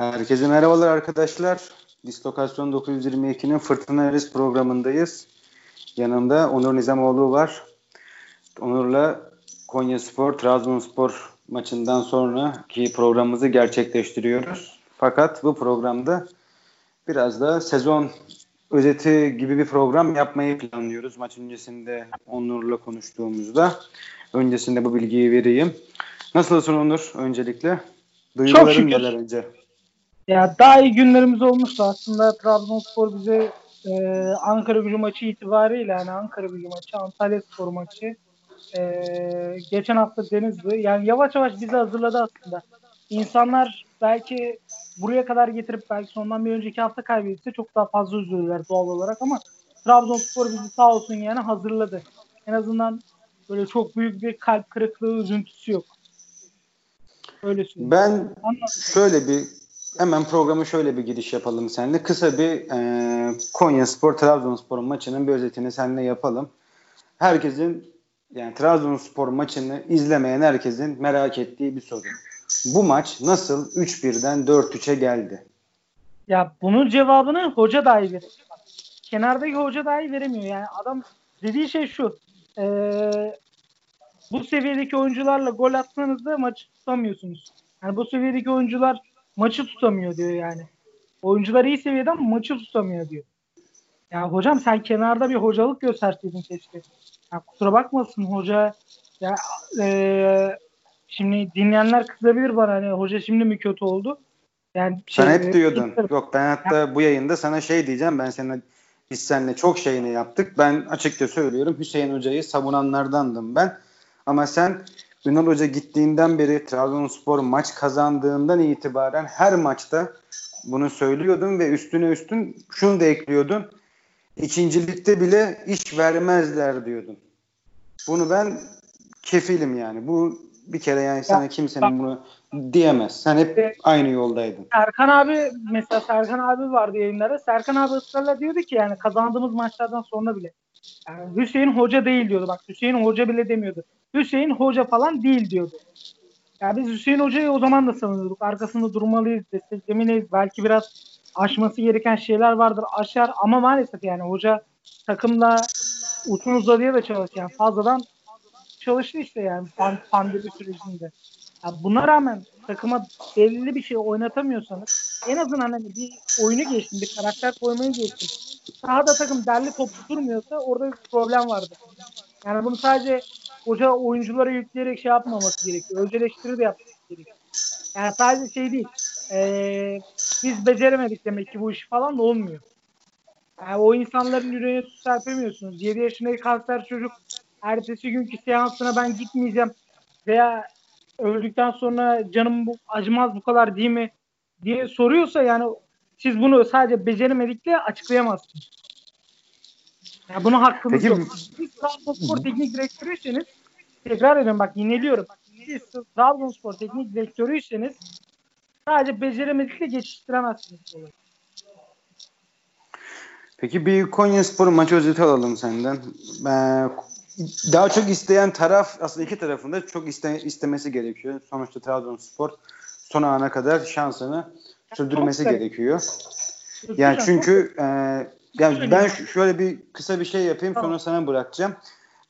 Herkese merhabalar arkadaşlar. Dislokasyon 922'nin Fırtına Eris programındayız. Yanımda Onur Nizamoğlu var. Onur'la Konya Spor, Trabzonspor maçından sonraki programımızı gerçekleştiriyoruz. Fakat bu programda biraz da sezon özeti gibi bir program yapmayı planlıyoruz. Maç öncesinde Onur'la konuştuğumuzda. Öncesinde bu bilgiyi vereyim. Nasılsın Onur öncelikle? Duyguların Çok şükür. neler önce? Ya daha iyi günlerimiz olmuştu aslında. Trabzonspor bize e, Ankara gücü maçı itibariyle yani Ankara gücü maçı, Antalya spor maçı e, geçen hafta Denizli. Yani yavaş yavaş bizi hazırladı aslında. İnsanlar belki buraya kadar getirip belki sondan bir önceki hafta kaybetse çok daha fazla üzülürler doğal olarak ama Trabzonspor bizi sağ olsun yani hazırladı. En azından böyle çok büyük bir kalp kırıklığı, üzüntüsü yok. Öyle söyleyeyim. Ben Anladım. şöyle bir hemen programı şöyle bir giriş yapalım seninle. Kısa bir e, Konya Spor Trabzonspor maçının bir özetini seninle yapalım. Herkesin yani Trabzonspor maçını izlemeyen herkesin merak ettiği bir soru. Bu maç nasıl 3-1'den 4-3'e geldi? Ya bunun cevabını hoca dahi verir. Kenardaki hoca dahi veremiyor. Yani adam dediği şey şu. eee, bu seviyedeki oyuncularla gol atsanız da maçı tutamıyorsunuz. Yani bu seviyedeki oyuncular maçı tutamıyor diyor yani. Oyuncular iyi seviyede ama maçı tutamıyor diyor. Ya hocam sen kenarda bir hocalık gösterseydin keşke. Ya kusura bakmasın hoca ya eee, şimdi dinleyenler kızabilir bana hani hoca şimdi mi kötü oldu? Yani Sen şey, hep diyordun. Twitter- Yok ben hatta bu yayında sana şey diyeceğim. Ben seninle biz seninle çok şeyini yaptık. Ben açıkça söylüyorum Hüseyin Hoca'yı savunanlardandım ben. Ama sen Ünal Hoca gittiğinden beri Trabzonspor maç kazandığından itibaren her maçta bunu söylüyordun ve üstüne üstün şunu da ekliyordun. İkincilikte bile iş vermezler diyordun. Bunu ben kefilim yani. Bu bir kere yani sana kimsenin bunu diyemez. Sen hep aynı yoldaydın. Serkan abi mesela Serkan abi vardı yayınlarda. Serkan abi ısrarla diyordu ki yani kazandığımız maçlardan sonra bile. Yani Hüseyin Hoca değil diyordu. Bak Hüseyin Hoca bile demiyordu. Hüseyin Hoca falan değil diyordu. Yani biz Hüseyin Hoca'yı o zaman da savunuyorduk. Arkasında durmalıyız, desteklemeliyiz. Belki biraz aşması gereken şeyler vardır. Aşar ama maalesef yani hoca takımla uzun uzadıya da çalıştı. Yani fazladan çalıştı işte yani pan- pandemi sürecinde. Ya buna rağmen takıma belirli bir şey oynatamıyorsanız en azından hani bir oyunu geçtim, bir karakter koymayı geçtim. Sahada takım derli toplu durmuyorsa orada bir problem vardı. Yani bunu sadece hoca oyunculara yükleyerek şey yapmaması gerekiyor. Öz eleştiri de yapması gerekiyor. Yani sadece şey değil. eee, biz beceremedik demek ki bu iş falan da olmuyor. Yani o insanların yüreğine su serpemiyorsunuz. 7 yaşındaki kanser çocuk ertesi günkü seansına ben gitmeyeceğim veya öldükten sonra canım bu acımaz bu kadar değil mi diye soruyorsa yani siz bunu sadece beceremedikle açıklayamazsınız. Ya buna hakkınız Peki- yok. Siz Trabzonspor teknik direktörüyseniz tekrar ediyorum bak yineliyorum. Siz Trabzonspor teknik direktörüyseniz sadece beceremedikle geçiştiremezsiniz. Peki bir Konya Spor maçı özeti alalım senden. Ee, daha çok isteyen taraf aslında iki tarafında çok iste, istemesi gerekiyor. Sonuçta Trabzonspor son ana kadar şansını sürdürmesi gerekiyor. Yani çünkü e, yani ben şöyle bir kısa bir şey yapayım sonra sana bırakacağım.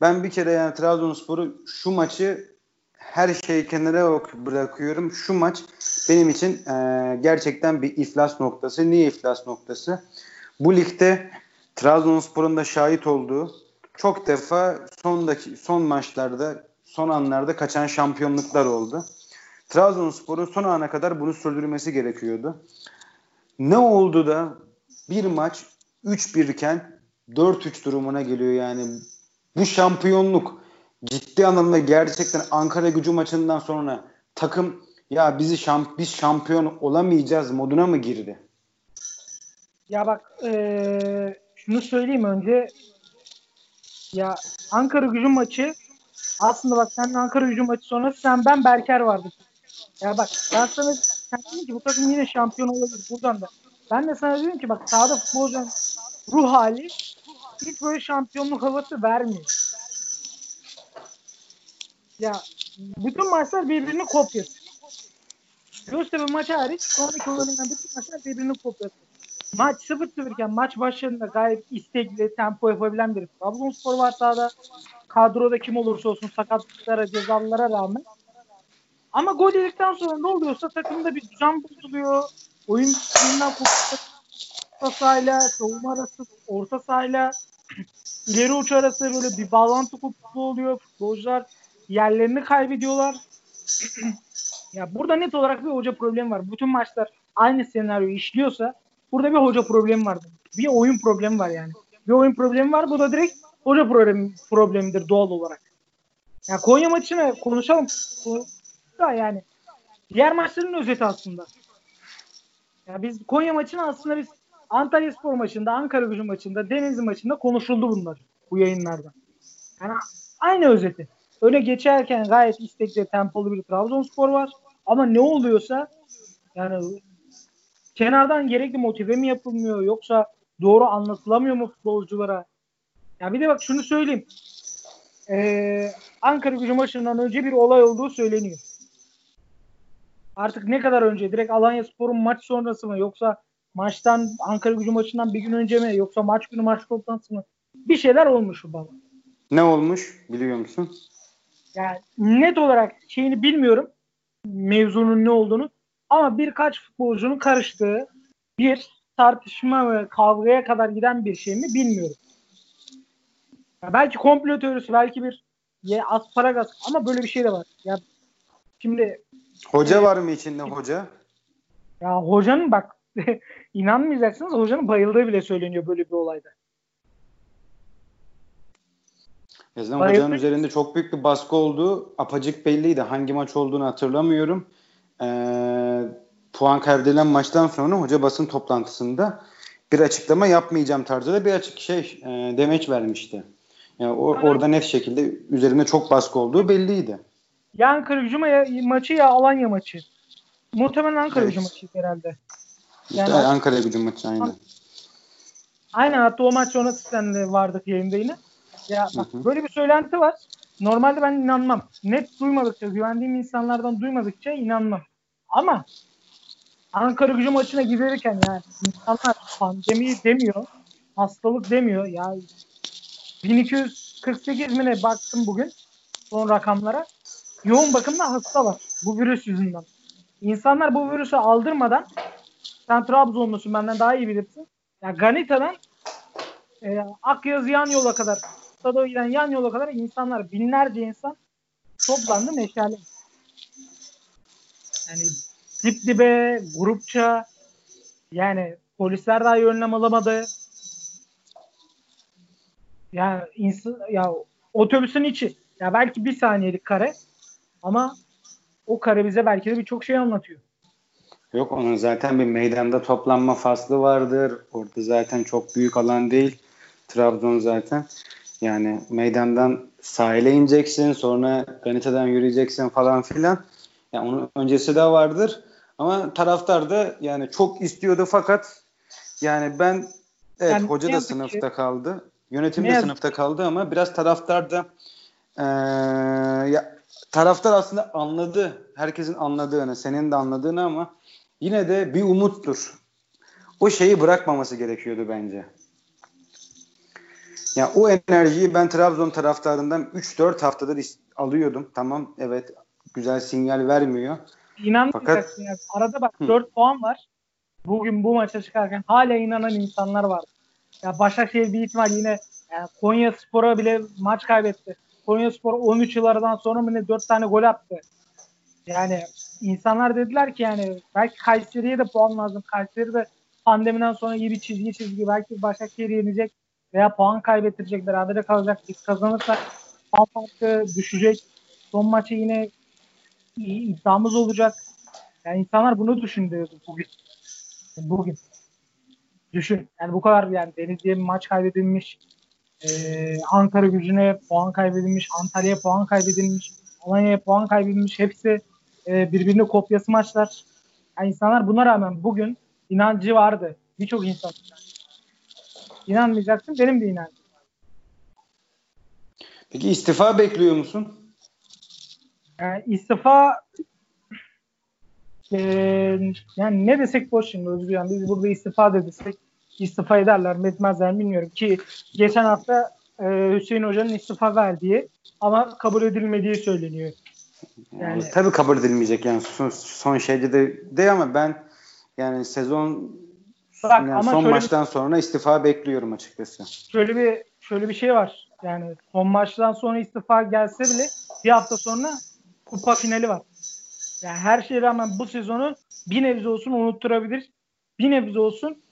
Ben bir kere yani Trabzonspor'u şu maçı her şeyi kenara bırakıyorum. Şu maç benim için e, gerçekten bir iflas noktası. Niye iflas noktası? Bu ligde Trabzonspor'un da şahit olduğu çok defa sondaki son maçlarda son anlarda kaçan şampiyonluklar oldu. Trabzonspor'un son ana kadar bunu sürdürmesi gerekiyordu. Ne oldu da bir maç 3-1 iken 4-3 durumuna geliyor yani. Bu şampiyonluk ciddi anlamda gerçekten Ankara gücü maçından sonra takım ya bizi şamp biz şampiyon olamayacağız moduna mı girdi? Ya bak eee, şunu söyleyeyim önce. Ya Ankara gücü maçı aslında bak sen Ankara gücü maçı sonrası sen ben Berker vardık. Ya bak ben sana sen dedin ki bu takım yine şampiyon olabilir buradan da. Ben de sana diyorum ki bak sahada futbolcunun ruh hali hiç böyle şampiyonluk havası vermiyor. Ya bütün maçlar birbirinin kopyası. Göztepe maçı hariç sonraki oynanan bütün maçlar birbirini kopyası. Maç 0-0 iken maç başlarında gayet istekli, tempo yapabilen bir Trabzonspor var sahada. Kadroda kim olursa olsun sakatlıklara, cezalara rağmen. Ama gol yedikten sonra ne oluyorsa takımda bir düzen bozuluyor. Oyun kopuyor. Orta sahayla, savunma arası, orta sahayla ileri uç arası böyle bir bağlantı kopukluğu oluyor. Futbolcular yerlerini kaybediyorlar. ya burada net olarak bir hoca problemi var. Bütün maçlar aynı senaryoyu işliyorsa burada bir hoca problemi var. Bir oyun problemi var yani. Bir oyun problemi var. Bu da direkt hoca problemi, problemidir doğal olarak. Ya Konya maçını konuşalım. Da yani diğer maçların özeti aslında. Ya biz Konya maçını aslında biz Antalya Spor maçında, Ankara Gücü maçında, Denizli maçında konuşuldu bunlar bu yayınlarda. Yani aynı özeti. Öyle geçerken gayet istekli, tempolu bir Trabzonspor var. Ama ne oluyorsa yani kenardan gerekli motive mi yapılmıyor yoksa doğru anlatılamıyor mu futbolculara? Ya bir de bak şunu söyleyeyim. Ee, Ankara gücü maçından önce bir olay olduğu söyleniyor. Artık ne kadar önce? Direkt Alanya Spor'un maç sonrası mı? Yoksa maçtan Ankara gücü maçından bir gün önce mi? Yoksa maç günü maç toplantısı mı? Bir şeyler olmuş baba. Ne olmuş biliyor musun? Yani net olarak şeyini bilmiyorum. Mevzunun ne olduğunu. Ama birkaç futbolcunun karıştığı bir tartışma ve kavgaya kadar giden bir şey mi bilmiyorum. Ya belki komplo teorisi, belki bir ye, asparagas ama böyle bir şey de var. Ya şimdi Hoca var mı içinde hoca? Ya hocanın bak inanmayacaksınız hocanın bayıldığı bile söyleniyor böyle bir olayda. Yazan hocanın üzerinde çok büyük bir baskı olduğu apacık belliydi. Hangi maç olduğunu hatırlamıyorum. Ee, puan kaybedilen maçtan sonra hoca basın toplantısında bir açıklama yapmayacağım tarzında bir açık şey e, demeç vermişti. Yani o, orada net şekilde üzerinde çok baskı olduğu belliydi. Ya Ankara gücü maçı ya Alanya maçı. Muhtemelen Ankara evet. gücü maçı herhalde. Yani işte Ankara gücü maçı aynen. Aynen hatta o maç sonrası sen de vardık yayında yine. Ya bak hı hı. böyle bir söylenti var. Normalde ben inanmam. Net duymadıkça, güvendiğim insanlardan duymadıkça inanmam. Ama Ankara gücü maçına giderken yani insanlar pandemi demiyor, hastalık demiyor. Ya 1248 mi ne baktım bugün son rakamlara. Yoğun bakımda hasta var bu virüs yüzünden. İnsanlar bu virüsü aldırmadan sen Trabzonlusun benden daha iyi bilirsin. Ya Ganita'dan e, Akyaz yan yola kadar Stado'ya giden yan yola kadar insanlar binlerce insan toplandı meşale. Yani dip dibe, grupça yani polisler daha önlem alamadı. Ya insan ya otobüsün içi ya belki bir saniyelik kare ama o kare bize belki de birçok şey anlatıyor. Yok onun zaten bir meydanda toplanma faslı vardır. Orada zaten çok büyük alan değil. Trabzon zaten. Yani meydandan sahile ineceksin sonra Ganita'dan yürüyeceksin falan filan. Yani onun öncesi de vardır. Ama taraftar da yani çok istiyordu fakat yani ben evet yani hoca da sınıfta ki, kaldı. Yönetim de sınıfta kaldı ama biraz taraftar da ee, ya, taraftar aslında anladı. Herkesin anladığını, senin de anladığını ama yine de bir umuttur. O şeyi bırakmaması gerekiyordu bence. Ya o enerjiyi ben Trabzon taraftarından 3-4 haftadır alıyordum. Tamam evet güzel sinyal vermiyor. İnanmayacaksın Fakat... Arada bak Hı. 4 puan var. Bugün bu maça çıkarken hala inanan insanlar var. Ya Başakşehir bir ihtimal yine yani Konya Spor'a bile maç kaybetti. Konya Spor 13 yıllardan sonra mı ne 4 tane gol attı. Yani insanlar dediler ki yani belki Kayseri'ye de puan lazım. Kayseri de pandemiden sonra iyi bir çizgi çizgi belki Başakşehir yenecek veya puan kaybettirecek berabere kalacak. Biz kazanırsak puan farkı düşecek. Son maçı yine iyi iddiamız olacak. Yani insanlar bunu düşünüyordu bugün. Bugün. Düşün. Yani bu kadar yani Denizli'ye bir maç kaybedilmiş. Ee, Ankara gücüne puan kaybedilmiş. Antalya'ya puan kaybedilmiş. Alanya'ya puan kaybedilmiş. Hepsi e, birbirine kopyası maçlar. Yani insanlar buna rağmen bugün inancı vardı. Birçok insan. İnanmayacaksın. Benim de inancım Peki istifa bekliyor musun? Yani istifa Ee, yani ne desek boş şimdi Özgür yani biz burada istifa desek istifa ederler mi etmezler bilmiyorum ki geçen hafta e, Hüseyin Hoca'nın istifa verdiği ama kabul edilmediği söyleniyor. Yani, yani tabii kabul edilmeyecek yani son, son şeyde de değil ama ben yani sezon Bak, yani ama son maçtan bir, sonra istifa bekliyorum açıkçası. Şöyle bir şöyle bir şey var. Yani son maçtan sonra istifa gelse bile bir hafta sonra kupa finali var. Yani her şeye rağmen bu sezonu bir nebze olsun unutturabilir. Bir nebze olsun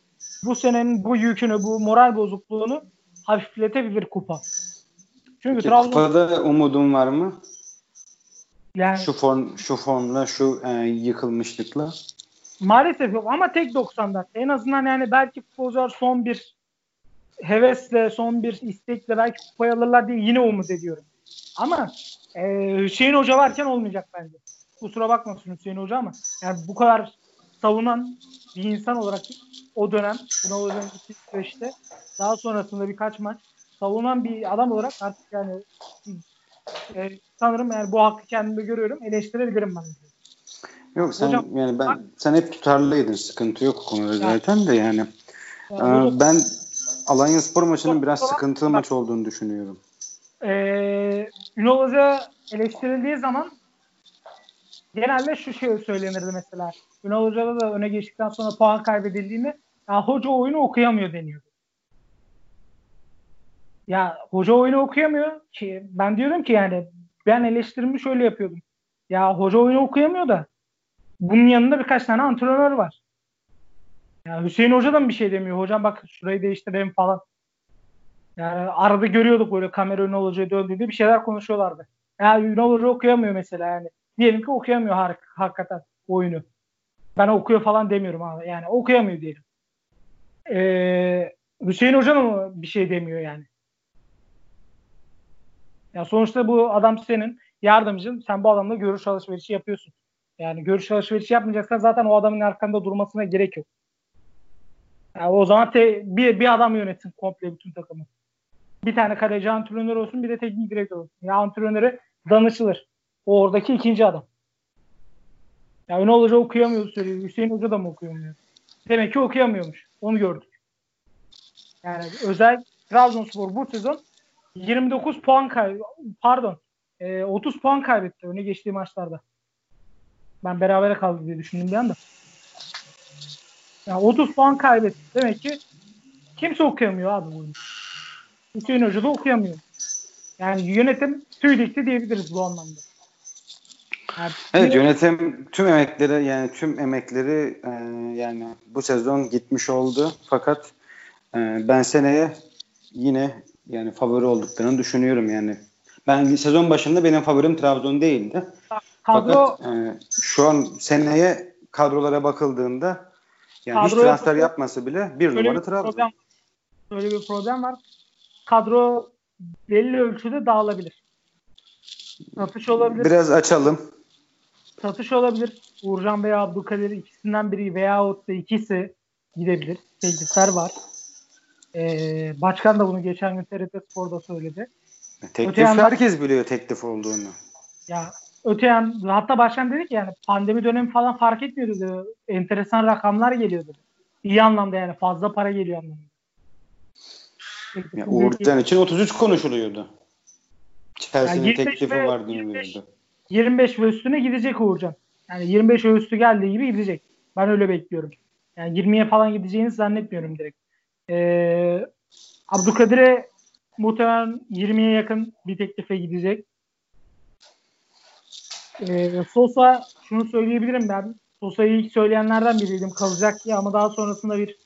bu senenin bu yükünü, bu moral bozukluğunu hafifletebilir kupa. Çünkü Peki, Trabzon kupada umudun var mı? Yani şu form şu formla şu e, yıkılmışlıkla. Maalesef yok ama tek 90'da. En azından yani belki futbolcular son bir hevesle, son bir istekle belki kupayı alırlar diye yine umut ediyorum. Ama e, Hüseyin Hoca varken olmayacak bence. Kusura bakmasın Hüseyin Hoca ama yani bu kadar savunan bir insan olarak o dönem buna önceki süreçte daha sonrasında birkaç maç savunan bir adam olarak artık yani e, sanırım yani bu hakkı kendimde görüyorum eleştirebilirim ben. Yok sen hocam, yani ben sen hep tutarlıydın sıkıntı yok konuda zaten de yani. yani ee, ben Alanya Spor maçının biraz sıkıntılı maç olduğunu düşünüyorum. Ee, Ünal Hoca eleştirildiği zaman genelde şu şey söylenirdi mesela. Ünal Hoca'da da öne geçtikten sonra puan kaybedildiğinde ya hoca oyunu okuyamıyor deniyor. Ya hoca oyunu okuyamıyor ki ben diyorum ki yani ben eleştirimi şöyle yapıyordum. Ya hoca oyunu okuyamıyor da bunun yanında birkaç tane antrenör var. Ya Hüseyin Hoca da mı bir şey demiyor? Hocam bak şurayı değiştirelim falan. Yani arada görüyorduk böyle kamera Ünal Hoca'ya döndüğünde bir şeyler konuşuyorlardı. Yani Ünal Hoca okuyamıyor mesela yani. Diyelim ki okuyamıyor hak hakikaten oyunu. Ben okuyor falan demiyorum abi. Yani okuyamıyor diyelim. Ee, Hüseyin Hoca mı bir şey demiyor yani? Ya sonuçta bu adam senin yardımcın. Sen bu adamla görüş alışverişi yapıyorsun. Yani görüş alışverişi yapmayacaksan zaten o adamın arkanda durmasına gerek yok. Yani o zaman te, bir, bir adam yönetsin komple bütün takımı. Bir tane kaleci antrenör olsun bir de teknik direktör olsun. Ya antrenöre danışılır. O oradaki ikinci adam. Ya Ünal Hoca okuyamıyor söylüyor. Hüseyin Hoca da mı okuyamıyor? Demek ki okuyamıyormuş. Onu gördük. Yani özel Trabzonspor bu sezon 29 puan kay pardon e, 30 puan kaybetti öne geçtiği maçlarda. Ben berabere kaldı diye düşündüm bir anda. Yani 30 puan kaybetti. Demek ki kimse okuyamıyor abi bunu. Hüseyin Hoca da okuyamıyor. Yani yönetim tüy dikti diyebiliriz bu anlamda. Evet yönetim tüm emekleri yani tüm emekleri e, yani bu sezon gitmiş oldu. Fakat e, ben seneye yine yani favori olduklarını düşünüyorum yani. Ben sezon başında benim favorim Trabzon değildi. Kadro, Fakat e, şu an seneye kadrolara bakıldığında yani hiç transfer yapması bile bir numara Trabzon. Problem, böyle bir problem var. Kadro belli ölçüde dağılabilir. Satış olabilir. Biraz açalım. Satış olabilir. Uğurcan veya Abdülkadir ikisinden biri veyahut da ikisi gidebilir. Teklifler var. Ee, başkan da bunu geçen gün TRT Spor'da söyledi. Teklif öte yandan, herkes biliyor teklif olduğunu. Ya öte yan hatta başkan dedi ki yani pandemi dönemi falan fark etmiyordu dedi. Enteresan rakamlar geliyordu. İyi anlamda yani fazla para geliyor anlamda. Ya Uğurcan için 33 konuşuluyordu. Chelsea'nin yani teklifi ve, var deniliyordu. 25 ve üstüne gidecek Uğurcan. Yani 25 ve üstü geldiği gibi gidecek. Ben öyle bekliyorum. Yani 20'ye falan gideceğini zannetmiyorum direkt. Ee, Abdülkadir'e muhtemelen 20'ye yakın bir teklife gidecek. Ee, Sosa şunu söyleyebilirim ben. Sosa'yı ilk söyleyenlerden biriydim kalacak diye ama daha sonrasında bir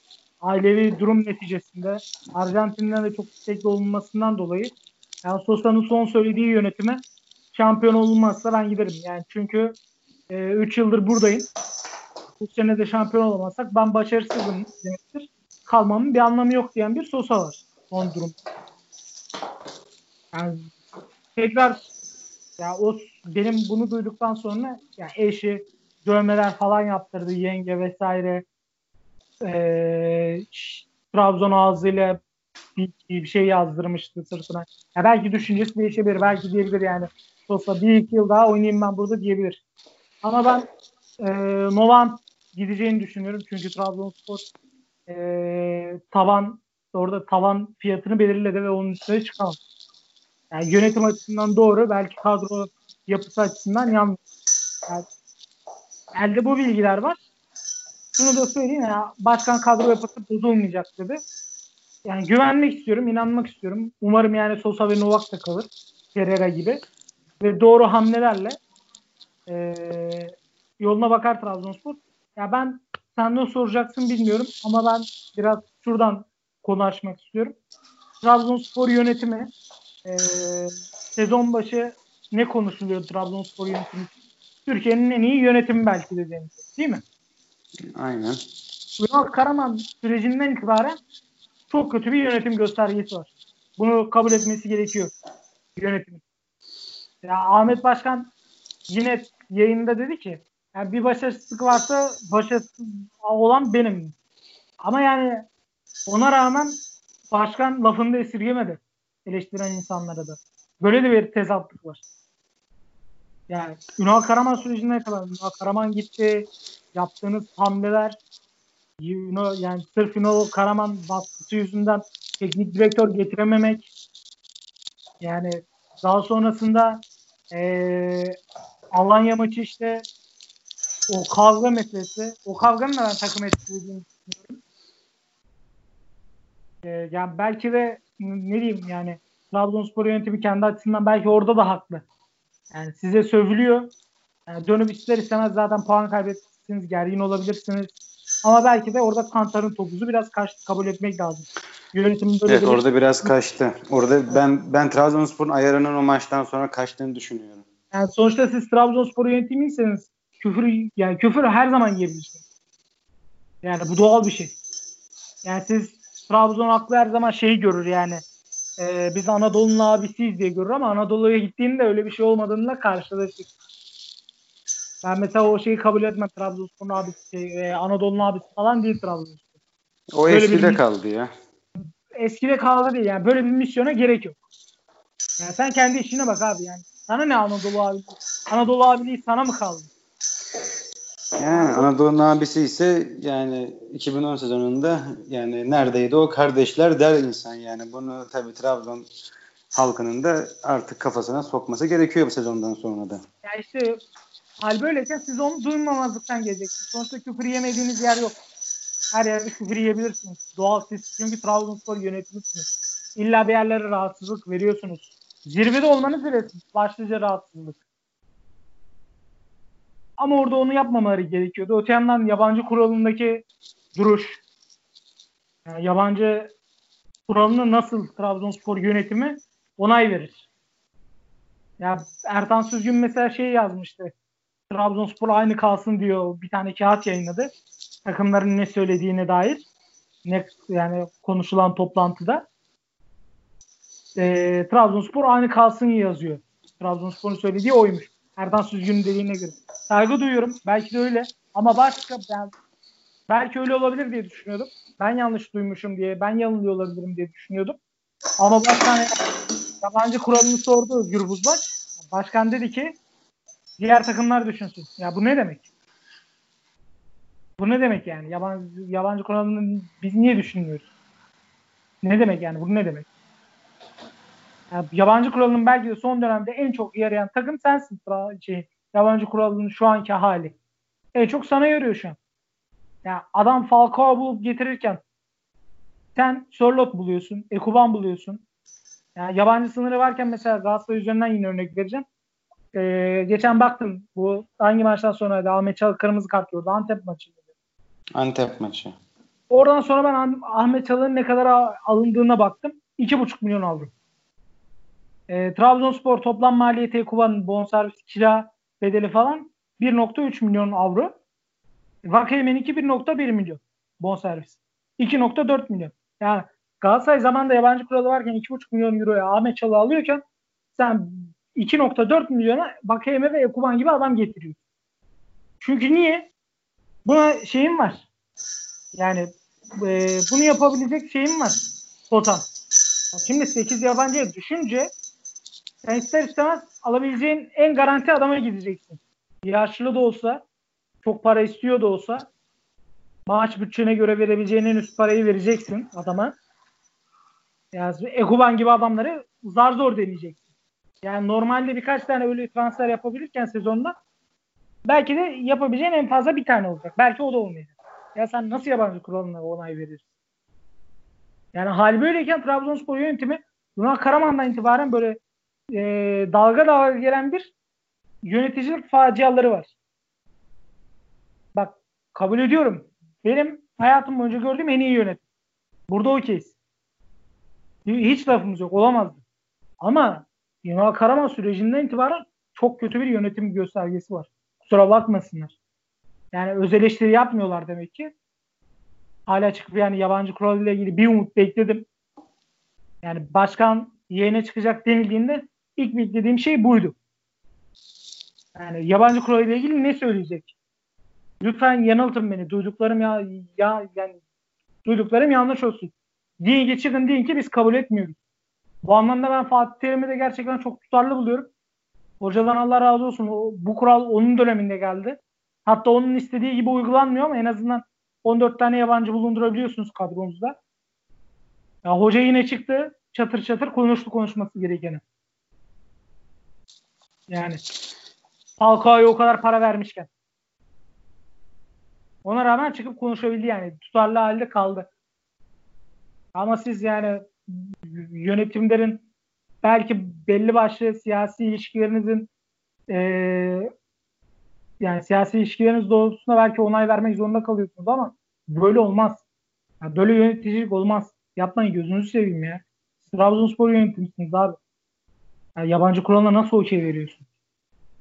ailevi durum neticesinde Arjantin'den de çok istekli olunmasından dolayı yani Sosa'nın son söylediği yönetime şampiyon olunmazsa ben giderim. Yani çünkü 3 e, yıldır buradayım. Bu sene de şampiyon olamazsak ben başarısızım demektir kalmamın bir anlamı yok diyen bir Sosa var son durum. Yani tekrar ya o benim bunu duyduktan sonra ya eşi dövmeler falan yaptırdı yenge vesaire ee, Trabzon ağzıyla bir, bir şey yazdırmıştı sırtına. Ya belki düşüncesi değişebilir. Belki diyebilir yani. Sosa bir iki yıl daha oynayayım ben burada diyebilir. Ama ben e, Novan gideceğini düşünüyorum. Çünkü Trabzonspor e, tavan orada tavan fiyatını belirledi ve onun üstüne çıkamaz. Yani yönetim açısından doğru belki kadro yapısı açısından yanlış. Yani, elde bu bilgiler var. Şunu da söyleyeyim ya başkan kadro yapısı bozulmayacak dedi. Yani güvenmek istiyorum, inanmak istiyorum. Umarım yani Sosa ve Novak da kalır. Pereira gibi. Ve doğru hamlelerle e, yoluna bakar Trabzonspor. Ya ben sen ne soracaksın bilmiyorum ama ben biraz şuradan konu açmak istiyorum. Trabzonspor yönetimi e, sezon başı ne konuşuluyor Trabzonspor yönetimi? Türkiye'nin en iyi yönetimi belki de deniz. Değil mi? Aynen. Ünal Karaman sürecinden itibaren çok kötü bir yönetim göstergesi var. Bunu kabul etmesi gerekiyor yönetim. Ya Ahmet Başkan yine yayında dedi ki yani bir başarısızlık varsa başarısız olan benim. Ama yani ona rağmen başkan lafını da esirgemedi eleştiren insanlara da. Böyle de bir tezatlık var. Yani Ünal Karaman sürecinde kadar Ünal Karaman gitti. Yaptığınız hamleler Ünal, yani sırf Ünal Karaman baskısı yüzünden teknik direktör getirememek yani daha sonrasında ee, Alanya maçı işte o kavga meselesi. O kavganın da ben takım etkilediğini düşünüyorum. Ee, yani belki de ne diyeyim yani Trabzonspor yönetimi kendi açısından belki orada da haklı. Yani size sövülüyor. Yani dönüp ister istemez zaten puan kaybettirsiniz, gergin olabilirsiniz. Ama belki de orada Kantar'ın topuzu biraz kaçtı kabul etmek lazım. Yönetimin böyle evet, bir... orada biraz kaçtı. Orada ben ben Trabzonspor'un ayarının o maçtan sonra kaçtığını düşünüyorum. Yani sonuçta siz Trabzonspor yönetimiyseniz küfür yani küfür her zaman yiyebilirsiniz. Yani bu doğal bir şey. Yani siz Trabzon aklı her zaman şeyi görür yani. E, biz Anadolu'nun abisiyiz diye görür ama Anadolu'ya gittiğinde öyle bir şey olmadığında karşılaştık. Ben mesela o şeyi kabul etmem. Trabzonspor'un abisi, şey, e, Anadolu'nun abisi falan değil Trabzonspor. O böyle eskide bir, kaldı ya. Eskide kaldı değil yani. Böyle bir misyona gerek yok. Yani sen kendi işine bak abi yani. Sana ne Anadolu abi? Anadolu abiliği sana mı kaldı? Yani Anadolu'nun abisi ise yani 2010 sezonunda yani neredeydi o kardeşler der insan yani. Bunu tabii Trabzon halkının da artık kafasına sokması gerekiyor bu sezondan sonra da. Ya işte hal böyleyken siz onu duymamazlıktan geleceksiniz. Sonuçta küfür yemediğiniz yer yok. Her yerde küfür yiyebilirsiniz. Doğal siz çünkü Trabzonspor yönetimisiniz. İlla bir yerlere rahatsızlık veriyorsunuz. Zirvede olmanız bile başlıca rahatsızlık. Ama orada onu yapmamaları gerekiyordu. Öte yandan yabancı kuralındaki duruş, yani yabancı kuralını nasıl Trabzonspor yönetimi onay verir. Ya Ertan Süzgün mesela şey yazmıştı. Trabzonspor aynı kalsın diyor. Bir tane kağıt yayınladı. Takımların ne söylediğine dair. Ne yani konuşulan toplantıda. E, Trabzonspor aynı kalsın yazıyor. Trabzonspor'un söylediği oymuş. Erdan Süzgün'ün dediğine göre. Saygı duyuyorum. Belki de öyle. Ama başka ben belki öyle olabilir diye düşünüyordum. Ben yanlış duymuşum diye, ben yanılıyor olabilirim diye düşünüyordum. Ama başkan yabancı kuralını sordu Özgür Buzbaş. Başkan dedi ki diğer takımlar düşünsün. Ya bu ne demek? Bu ne demek yani? Yabancı, yabancı kuralını biz niye düşünmüyoruz? Ne demek yani? Bu ne demek? Yani yabancı kuralının belki de son dönemde en çok yarayan takım sensin. Şey, yabancı kuralının şu anki hali. En çok sana yarıyor şu an. Yani adam Falcao bulup getirirken sen Sörlot buluyorsun, Ekuban buluyorsun. Yani yabancı sınırı varken mesela Galatasaray üzerinden yine örnek vereceğim. Ee, geçen baktım bu hangi maçtan sonra da Ahmet Çalık kırmızı kart gördü. Antep maçı. Antep maçı. Oradan sonra ben Ahmet Çalık'ın ne kadar alındığına baktım. 2,5 milyon avro. E, Trabzonspor toplam maliyeti Ekuban'ın bonservis kira bedeli falan 1.3 milyon avro. Vakayemen'inki 1.1 milyon bonservis. 2.4 milyon. Yani Galatasaray zamanında yabancı kuralı varken 2.5 milyon euroya Ahmet Çalı alıyorken sen 2.4 milyona Vakayeme ve Ekuban gibi adam getiriyor. Çünkü niye? Buna şeyim var. Yani e, bunu yapabilecek şeyim var. Total. Şimdi 8 yabancıya düşünce sen ister istemez alabileceğin en garanti adama gideceksin. Yaşlı da olsa çok para istiyor da olsa maaş bütçene göre verebileceğin en üst parayı vereceksin adama. Yani Ekuban gibi adamları zar zor deneyeceksin. Yani normalde birkaç tane öyle transfer yapabilirken sezonda belki de yapabileceğin en fazla bir tane olacak. Belki o da olmayacak. Ya sen nasıl yabancı kuralına onay verirsin? Yani hal böyleyken Trabzonspor yönetimi Yunan Karaman'dan itibaren böyle e, dalga dalga gelen bir yöneticilik faciaları var. Bak kabul ediyorum. Benim hayatım boyunca gördüğüm en iyi yönetim. Burada okeyiz. Hiç lafımız yok. Olamazdı. Ama Yunan Karaman sürecinden itibaren çok kötü bir yönetim göstergesi var. Kusura bakmasınlar. Yani öz eleştiri yapmıyorlar demek ki. Hala çıkıp yani yabancı kural ile ilgili bir umut bekledim. Yani başkan yeğene çıkacak denildiğinde ilk beklediğim şey buydu. Yani yabancı kural ile ilgili ne söyleyecek? Lütfen yanıltın beni. Duyduklarım ya, ya yani duyduklarım yanlış olsun. Deyin ki çıkın deyin ki biz kabul etmiyoruz. Bu anlamda ben Fatih Terim'i de gerçekten çok tutarlı buluyorum. Hocadan Allah razı olsun. O, bu kural onun döneminde geldi. Hatta onun istediği gibi uygulanmıyor ama en azından 14 tane yabancı bulundurabiliyorsunuz kadronuzda. Ya hoca yine çıktı. Çatır çatır konuştu konuşması gerekeni. Yani Falcao'ya o kadar para vermişken. Ona rağmen çıkıp konuşabildi yani. Tutarlı halde kaldı. Ama siz yani yönetimlerin belki belli başlı siyasi ilişkilerinizin e, yani siyasi ilişkileriniz doğrultusunda belki onay vermek zorunda kalıyorsunuz ama böyle olmaz. Yani böyle yöneticilik olmaz. Yapmayın gözünüzü seveyim ya. Trabzonspor yönetimsiniz abi. Yani yabancı kuralına nasıl okey veriyorsun?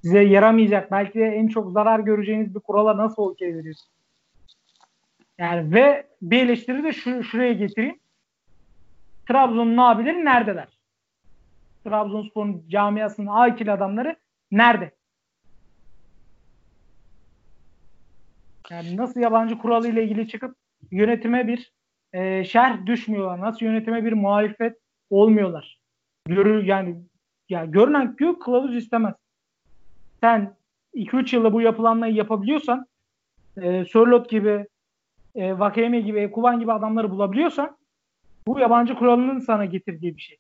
Size yaramayacak, belki de en çok zarar göreceğiniz bir kurala nasıl okey veriyorsun? Yani ve bir eleştiri de şu, şuraya getireyim. Trabzon'un abileri neredeler? Trabzonspor'un camiasının akil adamları nerede? Yani nasıl yabancı kuralı ile ilgili çıkıp yönetime bir e, şerh düşmüyorlar? Nasıl yönetime bir muhalefet olmuyorlar? Görür yani ya görünen gök kılavuz istemez. Sen 2-3 yılda bu yapılanmayı yapabiliyorsan e, Sörlot gibi e, Vakeme gibi, Kuban gibi adamları bulabiliyorsan bu yabancı kuralının sana getirdiği bir şey.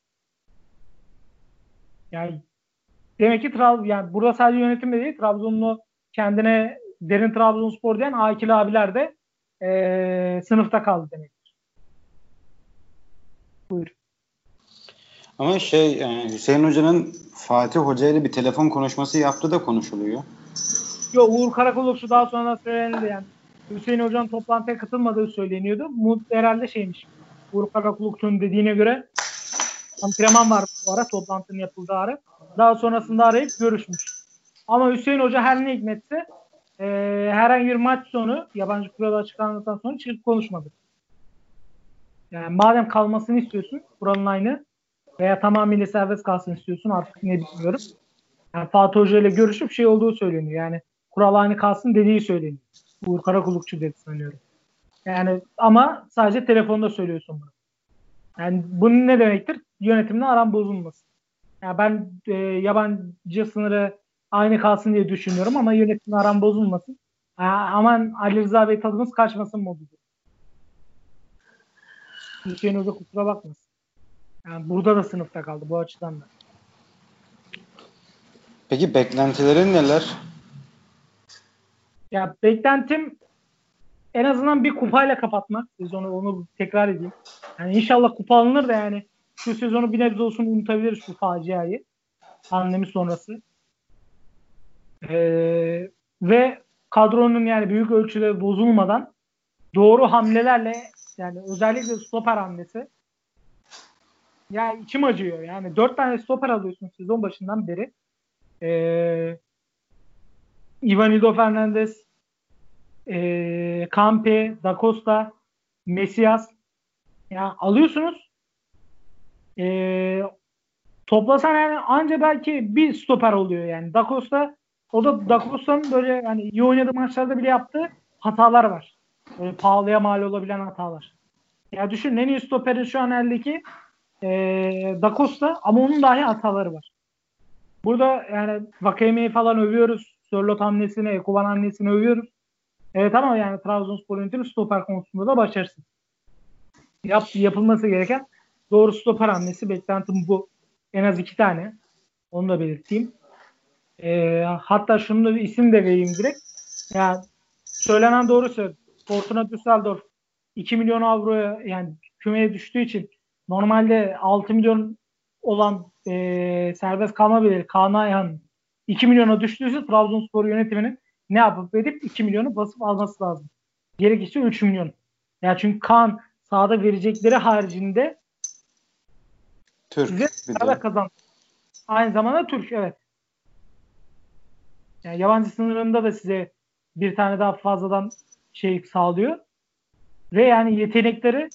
Yani demek ki Trab yani burada sadece yönetim değil Trabzonlu kendine derin Trabzonspor diyen akil abiler de e, sınıfta kaldı demektir. Buyur. Ama şey yani Hüseyin Hoca'nın Fatih Hoca ile bir telefon konuşması yaptı da konuşuluyor. Yok Uğur Karakolokçu daha sonra söylenildi yani. Hüseyin Hoca'nın toplantıya katılmadığı söyleniyordu. Mut herhalde şeymiş. Uğur Karakolokçu'nun dediğine göre antrenman var bu ara toplantının yapıldığı ara. Daha sonrasında arayıp görüşmüş. Ama Hüseyin Hoca her ne hikmetse e, herhangi bir maç sonu yabancı kuralı açıklandıktan sonra çıkıp konuşmadı. Yani madem kalmasını istiyorsun kuralın aynı veya tamamıyla serbest kalsın istiyorsun artık ne bilmiyorum. Yani Fatih Hoca ile görüşüp şey olduğu söyleniyor. Yani kural aynı kalsın dediği söyleniyor. Uğur Karakulukçu dedi sanıyorum. Yani ama sadece telefonda söylüyorsun bunu. Yani bu ne demektir? Yönetimle aram bozulmasın. Yani ben e, yabancı sınırı aynı kalsın diye düşünüyorum ama yönetimle aram bozulmasın. Yani aman Ali Rıza Bey tadımız kaçmasın modudur. Hüseyin Hoca kusura bakmasın. Yani burada da sınıfta kaldı bu açıdan da. Peki beklentilerin neler? Ya beklentim en azından bir kupayla kapatmak sezonu onu tekrar edeyim. Yani inşallah kupa alınır da yani şu sezonu bir nebze olsun unutabiliriz şu faciayı. Pandemi sonrası. Ee, ve kadronun yani büyük ölçüde bozulmadan doğru hamlelerle yani özellikle stoper hamlesi ya içim acıyor. Yani dört tane stoper alıyorsun sezon başından beri. Ee, Ivanildo Fernandez, e, Campe, Da Costa, Mesias ya alıyorsunuz e, toplasan yani anca belki bir stoper oluyor yani. Da Costa o da Da Costa'nın böyle yani iyi oynadığı maçlarda bile yaptığı hatalar var. Böyle pahalıya mal olabilen hatalar. Ya düşün en iyi stoperin şu an eldeki e, Da ama onun dahi hataları var. Burada yani Vakame'yi falan övüyoruz. Sörlot hamlesini, Ekuban hamlesini övüyoruz. Evet ama yani Trabzonspor yönetimi stoper konusunda da başarısız. Yap, yapılması gereken doğru stoper hamlesi. Beklentim bu. En az iki tane. Onu da belirteyim. Ee, hatta şunu da isim de vereyim direkt. Ya yani söylenen doğrusu Fortuna Düsseldorf 2 milyon avroya yani kümeye düştüğü için normalde 6 milyon olan e, serbest kalma bedeli Kaan Ayhan 2 milyona düştüyse Trabzonspor yönetiminin ne yapıp edip 2 milyonu basıp alması lazım. Gerekirse 3 milyon. Yani çünkü Kaan sahada verecekleri haricinde Türk size para kazan. Aynı zamanda Türk evet. Yani yabancı sınırında da size bir tane daha fazladan şey sağlıyor. Ve yani yetenekleri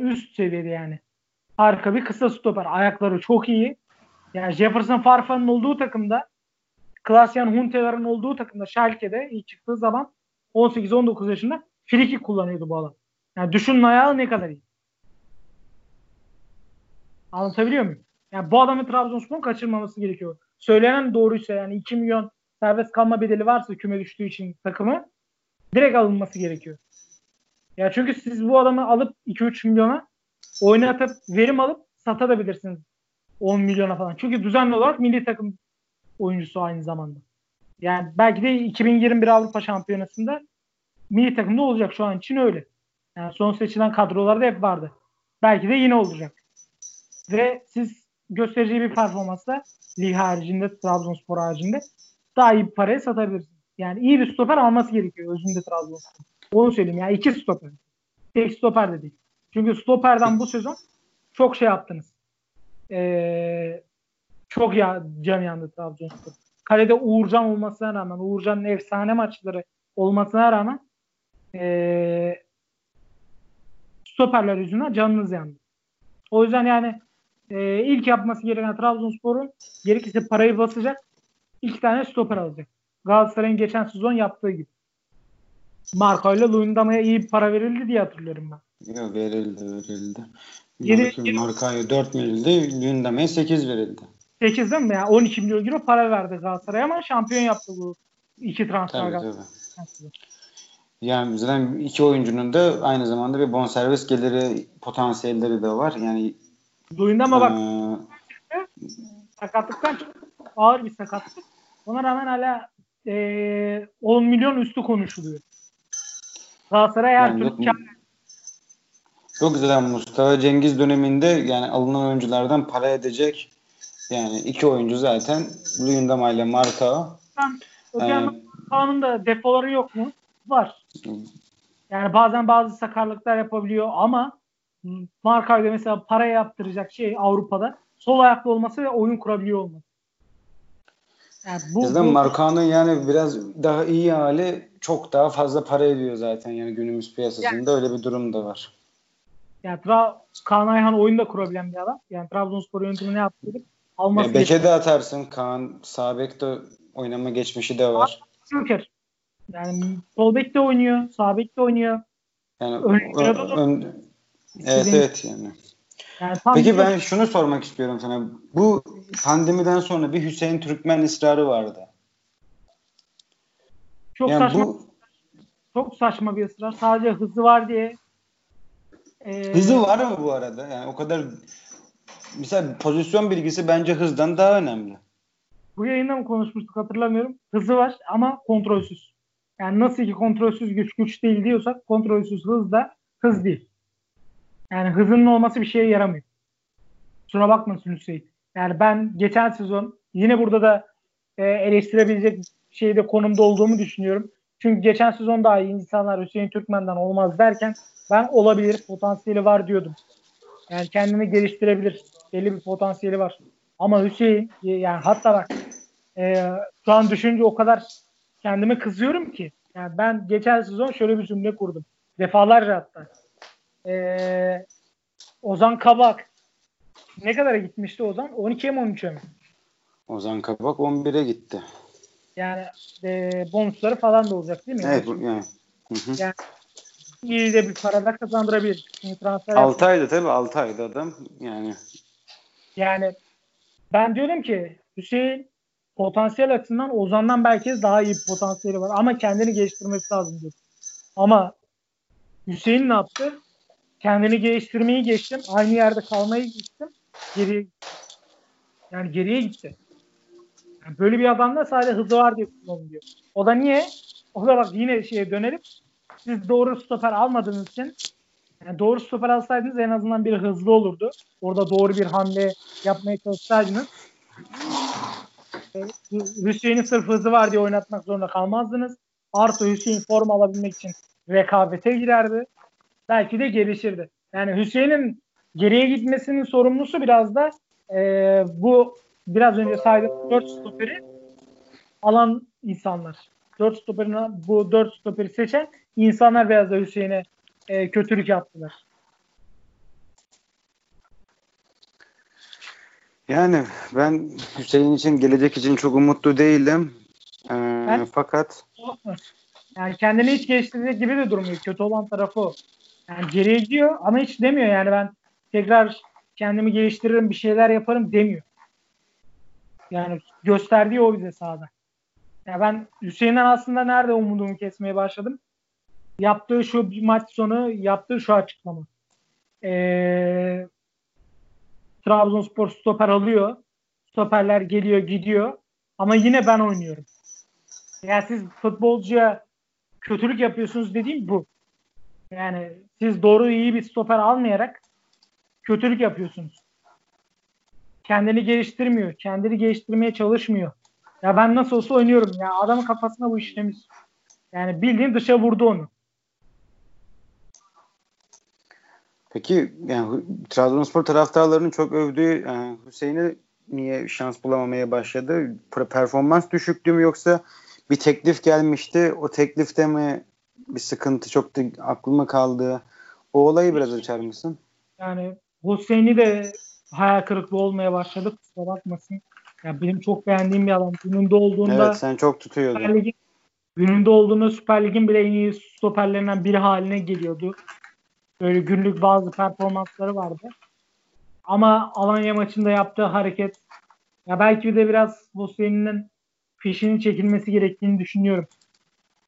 üst seviyede yani. Harika bir kısa stoper. Ayakları çok iyi. Yani Jefferson Farfa'nın olduğu takımda Klasyan Hunteler'in olduğu takımda Schalke'de ilk çıktığı zaman 18-19 yaşında friki kullanıyordu bu adam. Yani düşünün ayağı ne kadar iyi. Anlatabiliyor muyum? Yani bu adamın Trabzonspor'un kaçırmaması gerekiyor. Söylenen doğruysa yani 2 milyon serbest kalma bedeli varsa küme düştüğü için takımı direkt alınması gerekiyor. Ya çünkü siz bu adamı alıp 2-3 milyona oynatıp verim alıp satabilirsiniz 10 milyona falan. Çünkü düzenli olarak milli takım oyuncusu aynı zamanda. Yani belki de 2021 Avrupa Şampiyonası'nda milli takımda olacak şu an için öyle. Yani son seçilen kadrolarda hep vardı. Belki de yine olacak. Ve siz göstereceği bir performansla lig haricinde, Trabzonspor haricinde daha iyi bir paraya satabilirsiniz. Yani iyi bir stoper alması gerekiyor özünde Trabzonspor. Onu söyleyeyim yani iki stoper. Tek stoper de değil. Çünkü stoperden bu sezon çok şey yaptınız. Ee, çok ya can yandı Trabzonspor. Kalede Uğurcan olmasına rağmen, Uğurcan'ın efsane maçları olmasına rağmen ee, stoperler yüzünden canınız yandı. O yüzden yani e, ilk yapması gereken Trabzonspor'un gerekirse parayı basacak. iki tane stoper alacak. Galatasaray'ın geçen sezon yaptığı gibi. Marco ile Luyendama'ya iyi para verildi diye hatırlıyorum ben. Yok verildi verildi. Marco'ya 4 verildi. Luyendama'ya 8 verildi. 8 değil mi? Yani 12 milyon euro para verdi Galatasaray ama şampiyon yaptı bu iki transfer. Tabii tabii. Yani zaten iki oyuncunun da aynı zamanda bir bonservis geliri potansiyelleri de var. Yani Luyendama bak ee... sakatlıktan çok ağır bir sakatlık. Ona rağmen hala e, 10 milyon üstü konuşuluyor. Galatasaray her yani türlü. Çok güzel Mustafa Cengiz döneminde yani alınan oyunculardan para edecek yani iki oyuncu zaten Luyendama ile Marka. Hocam yani, da defoları yok mu? Var. Yani bazen bazı sakarlıklar yapabiliyor ama Marka'yla mesela para yaptıracak şey Avrupa'da sol ayaklı olması ve oyun kurabiliyor olması. Yani bu, Bizden bu, Markan'ın yani biraz daha iyi hali çok daha fazla para ediyor zaten yani günümüz piyasasında yani, öyle bir durum da var. Yani Tra Kaan Ayhan oyun da kurabilen bir adam. Yani Trabzonspor yönetimi ne yaptı dedik. Alması yani Beke de atarsın. Kaan Sabek de oynama geçmişi de var. Joker. Yani sol bek de oynuyor. Sağ bek de oynuyor. Yani ön, ön, ön, evet evet yani. Yani Peki ben şunu sormak istiyorum sana. Bu pandemiden sonra bir Hüseyin Türkmen ısrarı vardı. Çok yani saçma. Bu... Çok saçma bir ısrar. Sadece hızı var diye. Ee... Hızı var mı bu arada? Yani o kadar mesela pozisyon bilgisi bence hızdan daha önemli. Bu yayında mı konuşmuştuk hatırlamıyorum. Hızı var ama kontrolsüz. Yani nasıl ki kontrolsüz güç güç değil diyorsak kontrolsüz hız da hız değil. Yani hızının olması bir şeye yaramıyor. Kusura bakmasın Hüseyin. Yani ben geçen sezon yine burada da e, eleştirebilecek şeyde konumda olduğumu düşünüyorum. Çünkü geçen sezon daha iyi insanlar Hüseyin Türkmen'den olmaz derken ben olabilir potansiyeli var diyordum. Yani kendini geliştirebilir. Belli bir potansiyeli var. Ama Hüseyin yani hatta bak e, şu an düşünce o kadar kendime kızıyorum ki. Yani ben geçen sezon şöyle bir cümle kurdum. Defalarca hatta. E, Ozan Kabak ne kadara gitmişti Ozan? 12'ye mi 13'e mi? Ozan Kabak 11'e gitti. Yani e, bonusları falan da olacak değil mi? Evet yani. Hı hı. Yani iyi de bir para da kazandırabilir. Şimdi transfer 6 ayda tabii 6 ayda adam yani. Yani ben diyorum ki Hüseyin potansiyel açısından Ozan'dan belki daha iyi bir potansiyeli var. Ama kendini geliştirmesi lazım diyor. Ama Hüseyin ne yaptı? Kendini geliştirmeyi geçtim. Aynı yerde kalmayı gittim. Geriye yani geriye gitti. Yani böyle bir adamda sadece hızı var diye kullanılıyor. O da niye? O da bak yine şeye dönelim. Siz doğru stoper almadığınız için yani doğru stoper alsaydınız en azından bir hızlı olurdu. Orada doğru bir hamle yapmaya çalışsaydınız Hüseyin'in sırf hızı var diye oynatmak zorunda kalmazdınız. Artı Hüseyin form alabilmek için rekabete girerdi. Belki de gelişirdi. Yani Hüseyin'in geriye gitmesinin sorumlusu biraz da e, bu biraz önce saydığım 4 stoperi alan insanlar. 4 stoperini bu 4 stoperi seçen insanlar biraz da Hüseyin'e e, kötülük yaptılar. Yani ben Hüseyin için gelecek için çok umutlu değilim. Ee, ben, fakat yani kendini hiç geliştirecek gibi de durmuyor. Kötü olan tarafı o. Yani geriye gidiyor ama hiç demiyor yani ben tekrar kendimi geliştiririm bir şeyler yaparım demiyor. Yani gösterdiği o bize sahada. Ya ben Hüseyin'den aslında nerede umudumu kesmeye başladım? Yaptığı şu maç sonu yaptığı şu açıklama. Ee, Trabzonspor stoper alıyor. Stoperler geliyor gidiyor. Ama yine ben oynuyorum. Yani siz futbolcuya kötülük yapıyorsunuz dediğim bu. Yani siz doğru iyi bir stoper almayarak kötülük yapıyorsunuz. Kendini geliştirmiyor. Kendini geliştirmeye çalışmıyor. Ya ben nasıl olsa oynuyorum. Ya adamın kafasına bu işlemiş. Yani bildiğin dışa vurdu onu. Peki yani Trabzonspor taraftarlarının çok övdüğü yani Hüseyin'i niye şans bulamamaya başladı? Performans düşüklüğü mü yoksa bir teklif gelmişti. O teklifte mi bir sıkıntı çok da aklıma kaldı. O olayı biraz açar mısın? Yani Hüseyin'i de hayal kırıklığı olmaya başladı. Kusura bakmasın. Ya benim çok beğendiğim bir adam. Gününde olduğunda Evet sen çok tutuyordun. Süper Lig'in, gününde olduğunda Süper Lig'in bile en iyi stoperlerinden biri haline geliyordu. Böyle günlük bazı performansları vardı. Ama Alanya maçında yaptığı hareket ya belki de biraz Hüseyin'in fişinin çekilmesi gerektiğini düşünüyorum.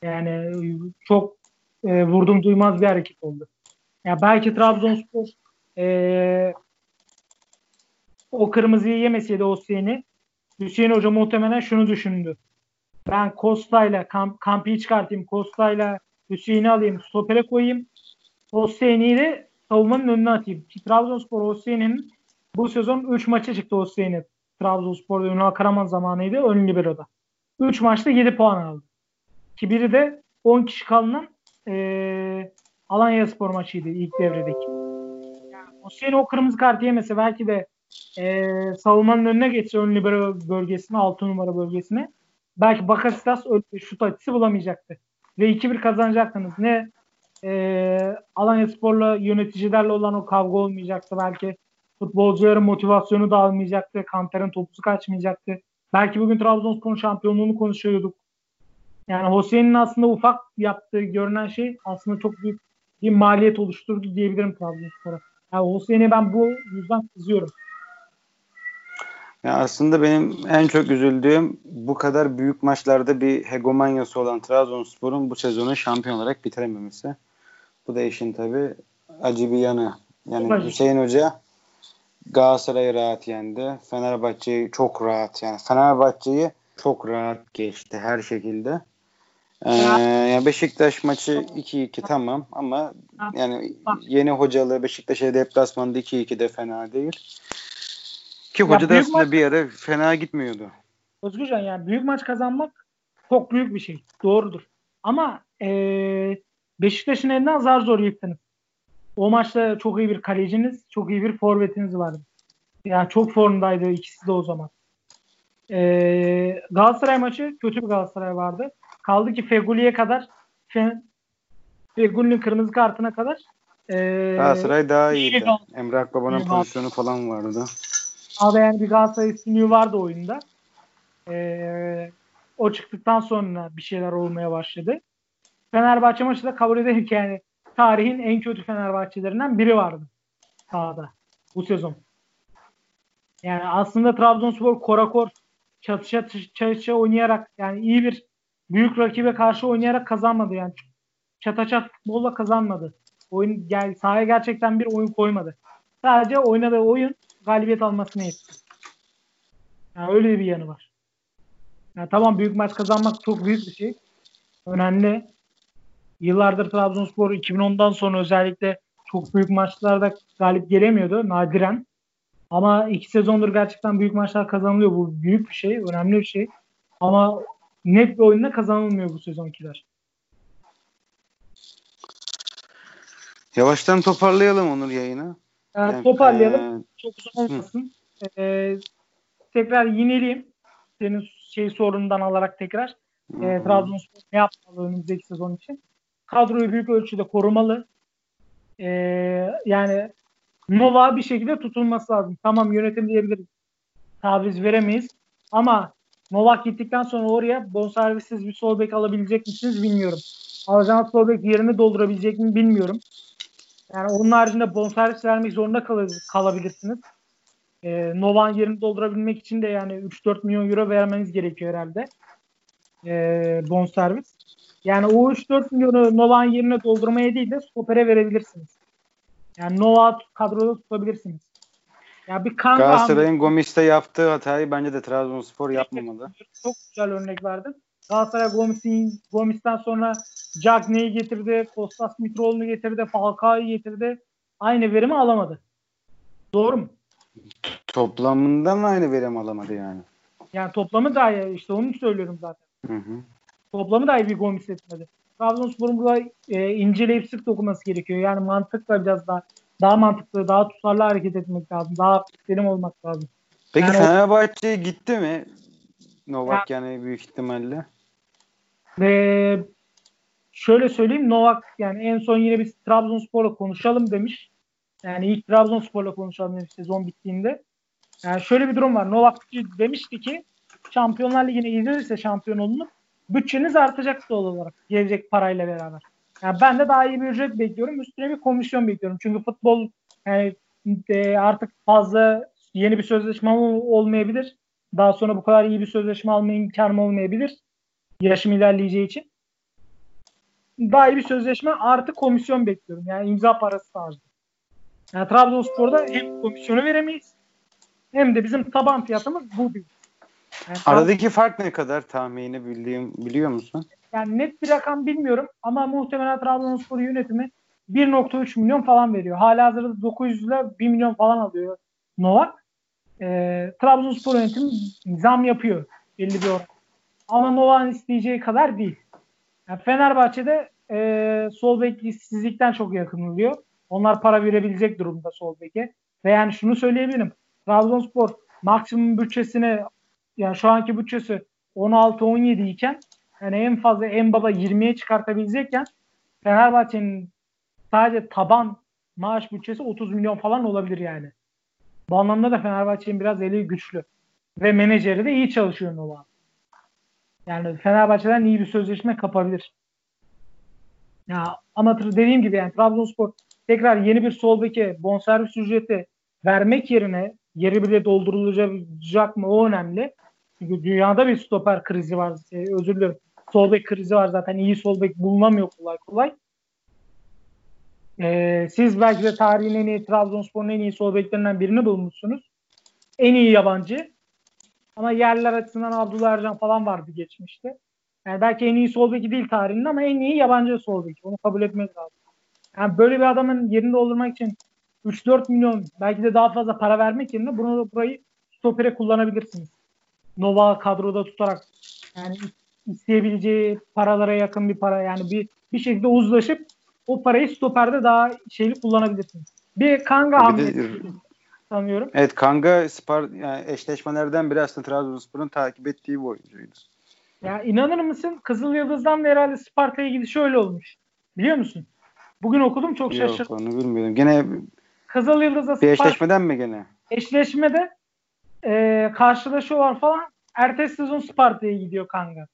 Yani çok e, vurdum duymaz bir hareket oldu. Ya belki Trabzonspor e, o kırmızıyı yemeseydi Hüseyin'i Hüseyin Hoca muhtemelen şunu düşündü. Ben Kosta'yla kamp, Kampi'yi çıkartayım. Kosta'yla Hüseyin'i alayım. Stopere koyayım. Hüseyin'i de savunmanın önüne atayım. Ki Trabzonspor Hüseyin'in bu sezon 3 maça çıktı Hüseyin'i. Trabzonspor'da Ünal Karaman zamanıydı. Ön libero'da. 3 maçta 7 puan aldı. Ki biri de 10 kişi kalınan e, Alanya Spor maçıydı ilk devredeki. Yani Hüseyin o kırmızı kart yemese belki de e, savunmanın önüne geçse ön libero bölgesine 6 numara bölgesine belki Bakasitas şut açısı bulamayacaktı. Ve 2-1 kazanacaktınız. Ne e, Alanya Spor'la yöneticilerle olan o kavga olmayacaktı. Belki futbolcuların motivasyonu dağılmayacaktı. Kanter'in topusu kaçmayacaktı. Belki bugün Trabzonspor'un şampiyonluğunu konuşuyorduk. Yani Hüseyin'in aslında ufak yaptığı görünen şey aslında çok büyük bir maliyet oluşturdu diyebilirim Trabzonspor'a. Yani Hüseyin'e ben bu yüzden kızıyorum. Ya aslında benim en çok üzüldüğüm bu kadar büyük maçlarda bir hegemonyası olan Trabzonspor'un bu sezonu şampiyon olarak bitirememesi. Bu da işin tabi acı bir yanı. Yani Acı. Hüseyin Hoca Galatasaray'ı rahat yendi. Fenerbahçe'yi çok rahat yani Fenerbahçe'yi çok rahat geçti her şekilde. Ee, yani Beşiktaş maçı 2-2 tamam ama yani yeni hocalı Beşiktaş'a deplasmanda 2-2 de fena değil. Ki hoca da aslında maç, bir ara fena gitmiyordu. Özgürcan yani büyük maç kazanmak çok büyük bir şey. Doğrudur. Ama ee, Beşiktaş'ın elinden zar zor yıktınız. O maçta çok iyi bir kaleciniz, çok iyi bir forvetiniz vardı. Yani çok formdaydı ikisi de o zaman. Ee, Galatasaray maçı kötü bir Galatasaray vardı. Kaldı ki Feguli'ye kadar Feguli'nin kırmızı kartına kadar e, Galatasaray daha iyiydi. Emre Akbaba'nın pozisyonu falan vardı. Abi yani bir Galatasaray üstünlüğü vardı oyunda. Ee, o çıktıktan sonra bir şeyler olmaya başladı. Fenerbahçe maçı da kabul ederim ki yani tarihin en kötü Fenerbahçelerinden biri vardı sahada bu sezon. Yani aslında Trabzonspor korakor çatışa çatışa oynayarak yani iyi bir büyük rakibe karşı oynayarak kazanmadı yani. Çata çat futbolla kazanmadı. Oyun gel sahaya gerçekten bir oyun koymadı. Sadece oynadığı oyun galibiyet almasını yetti. Yani öyle bir yanı var. Yani tamam büyük maç kazanmak çok büyük bir şey. Önemli. Yıllardır Trabzonspor 2010'dan sonra özellikle çok büyük maçlarda galip gelemiyordu nadiren. Ama iki sezondur gerçekten büyük maçlar kazanılıyor. Bu büyük bir şey, önemli bir şey. Ama net bir oyunda kazanılmıyor bu sezonkiler. Yavaştan toparlayalım Onur yayını. Yani, yani toparlayalım. Ee, Çok uzun olmasın. Ee, tekrar yineleyeyim. Senin şey sorundan alarak tekrar. E, Trabzonspor ne yapmalı önümüzdeki sezon için? Kadroyu büyük ölçüde korumalı. E, yani Nova bir şekilde tutulması lazım. Tamam yönetim diyebiliriz. Taviz veremeyiz. Ama Novak gittikten sonra oraya bonservissiz bir sol bek alabilecek misiniz bilmiyorum. Alacağınız sol bek yerini doldurabilecek mi bilmiyorum. Yani onun haricinde bonservis vermek zorunda kal kalabilirsiniz. Ee, Novak'ın yerini doldurabilmek için de yani 3-4 milyon euro vermeniz gerekiyor herhalde. Ee, bonservis. Yani o 3-4 milyonu Novak'ın yerine doldurmaya değil de stopere verebilirsiniz. Yani Nova kadroda tutabilirsiniz. Ya bir kan Galatasaray'ın Gomis'te yaptığı hatayı bence de Trabzonspor yapmamalı. Çok güzel örnek verdin. Galatasaray Gomis'in Gomis'ten sonra Cagney'i getirdi, Kostas Mitroğlu'nu getirdi, Falcao'yu getirdi. Aynı verimi alamadı. Doğru mu? Toplamından aynı verim alamadı yani. Yani toplamı da işte onu söylüyorum zaten. Hı hı. Toplamı da iyi bir Gomis etmedi. Trabzonspor'un burada e, inceleyip sık dokunması gerekiyor. Yani mantıkla biraz daha daha mantıklı, daha tutarlı hareket etmek lazım. Daha selim olmak lazım. Peki yani Fenerbahçe gitti mi? Novak ya, yani büyük ihtimalle. Ve şöyle söyleyeyim Novak yani en son yine biz Trabzonspor'la konuşalım demiş. Yani ilk Trabzonspor'la konuşalım demiş sezon bittiğinde. Yani şöyle bir durum var. Novak demişti ki Şampiyonlar Ligi'ne izlenirse şampiyon olunup bütçeniz artacak doğal olarak gelecek parayla beraber. Yani ben de daha iyi bir ücret bekliyorum. Üstüne bir komisyon bekliyorum. Çünkü futbol yani e, artık fazla yeni bir sözleşme olmayabilir. Daha sonra bu kadar iyi bir sözleşme alma imkanım olmayabilir. Yaşım ilerleyeceği için. Daha iyi bir sözleşme artı komisyon bekliyorum. Yani imza parası tarzı. Yani Trabzonspor'da hem komisyonu veremeyiz hem de bizim taban fiyatımız bu değil. Yani Aradaki fark ne kadar tahmini bildiğim biliyor musun? Yani net bir rakam bilmiyorum ama muhtemelen Trabzonspor yönetimi 1.3 milyon falan veriyor. Hala hazırda 900 ile 1 milyon falan alıyor Novak. E, Trabzonspor yönetimi zam yapıyor belli bir oran. Ama Novak'ın isteyeceği kadar değil. Yani Fenerbahçe'de e, sol bek işsizlikten çok yakınılıyor. Onlar para verebilecek durumda sol beke. Ve yani şunu söyleyebilirim. Trabzonspor maksimum bütçesini yani şu anki bütçesi 16-17 iken yani en fazla en baba 20'ye çıkartabilecekken Fenerbahçe'nin sadece taban maaş bütçesi 30 milyon falan olabilir yani. Bu anlamda da Fenerbahçe'nin biraz eli güçlü. Ve menajeri de iyi çalışıyor Nova. Yani Fenerbahçe'den iyi bir sözleşme kapabilir. Ya ama dediğim gibi yani Trabzonspor tekrar yeni bir sol beke bonservis ücreti vermek yerine yeri bile doldurulacak mı o önemli. Çünkü dünyada bir stoper krizi var. Ee, özür dilerim. Sol bek krizi var zaten. İyi sol bek bulunamıyor kolay kolay. Ee, siz belki de tarihin en iyi Trabzonspor'un en iyi sol beklerinden birini bulmuşsunuz. En iyi yabancı. Ama yerler açısından Abdullah Ercan falan vardı geçmişte. Yani belki en iyi sol beki değil tarihinde ama en iyi yabancı sol beki. Onu kabul etmek lazım. Yani böyle bir adamın yerini doldurmak için 3-4 milyon belki de daha fazla para vermek yerine bunu burayı stopere kullanabilirsiniz. Nova kadroda tutarak yani isteyebileceği paralara yakın bir para yani bir bir şekilde uzlaşıp o parayı stoperde daha şeyli kullanabilirsiniz. Bir Kanga hamlesi sanıyorum. Evet Kanga Spar yani eşleşmelerden biri aslında Trabzonspor'un takip ettiği bir oyuncuydu. Ya inanır mısın? Kızıl Yıldız'dan da herhalde Sparta'ya ilgili şöyle olmuş. Biliyor musun? Bugün okudum çok şaşırdım. Yok onu bilmiyorum. Gene Kızıl Yıldız'da bir eşleşmeden mi gene? Eşleşmede e, karşılaşıyorlar falan. Ertesi sezon Sparta'ya gidiyor Kanga.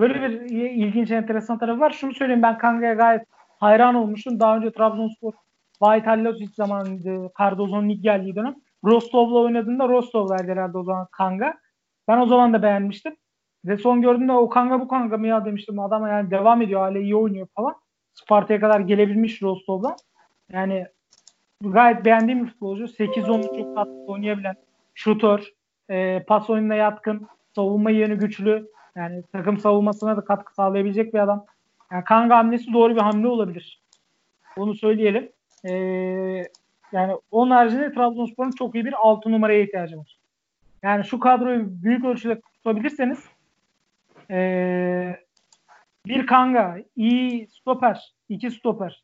Böyle bir ilginç enteresan tarafı var. Şunu söyleyeyim ben Kanga'ya gayet hayran olmuştum. Daha önce Trabzonspor Vahit Halilocic zamanıydı. Cardozzo'nun ilk geldiği dönem. Rostov'la oynadığında Rostov'laydı herhalde o zaman Kanga. Ben o zaman da beğenmiştim. Ve son gördüğümde o kanga bu kanga mı ya demiştim. Adam yani devam ediyor. Hala iyi oynuyor falan. Sparta'ya kadar gelebilmiş Rostov'dan. Yani gayet beğendiğim bir futbolcu. 8-10 çok tatlı oynayabilen. Şutör. E, pas oyununa yatkın. Savunma yönü güçlü. Yani takım savunmasına da katkı sağlayabilecek bir adam. Yani Kanga hamlesi doğru bir hamle olabilir. Onu söyleyelim. Ee, yani onun haricinde Trabzonspor'un çok iyi bir 6 numaraya ihtiyacı var. Yani şu kadroyu büyük ölçüde tutabilirseniz ee, bir Kanga, iyi stoper, iki stoper,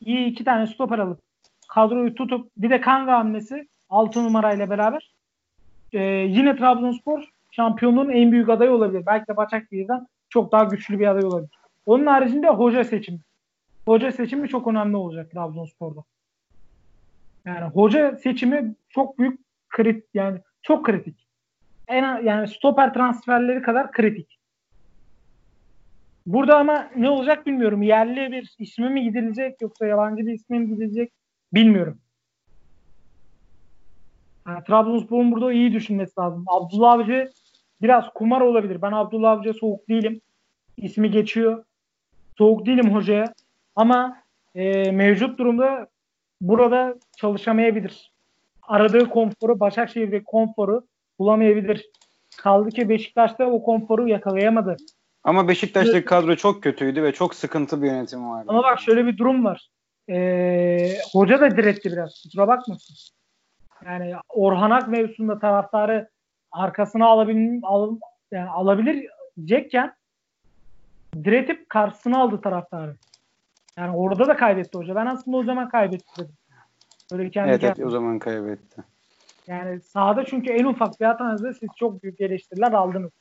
iyi iki tane stoper alıp kadroyu tutup bir de Kanga hamlesi 6 numarayla beraber ee, yine Trabzonspor şampiyonluğun en büyük adayı olabilir. Belki de Başakşehir'den çok daha güçlü bir aday olabilir. Onun haricinde hoca seçimi. Hoca seçimi çok önemli olacak Trabzonspor'da. Yani hoca seçimi çok büyük kritik yani çok kritik. En yani stoper transferleri kadar kritik. Burada ama ne olacak bilmiyorum. Yerli bir ismi mi gidilecek yoksa yabancı bir ismi mi gidilecek bilmiyorum. Yani Trabzonspor'un burada iyi düşünmesi lazım. Abdullah Avcı biraz kumar olabilir. Ben Abdullah Avcı'ya soğuk değilim. İsmi geçiyor. Soğuk değilim hocaya. Ama e, mevcut durumda burada çalışamayabilir. Aradığı konforu, Başakşehir'deki konforu bulamayabilir. Kaldı ki Beşiktaş'ta o konforu yakalayamadı. Ama Beşiktaş'taki kadro çok kötüydü ve çok sıkıntı bir yönetim vardı. Ama bak şöyle bir durum var. Ee, hoca da diretti biraz. Kusura bakmasın. Yani Orhan Ak mevzusunda taraftarı arkasına alabil, al, yani alabilecekken diretip karşısına aldı taraftarı. Yani orada da kaybetti hoca. Ben aslında o zaman kaybetti dedim. Böyle kendi evet, evet o zaman kaybetti. Yani sahada çünkü en ufak bir hatanızda siz çok büyük eleştiriler aldınız.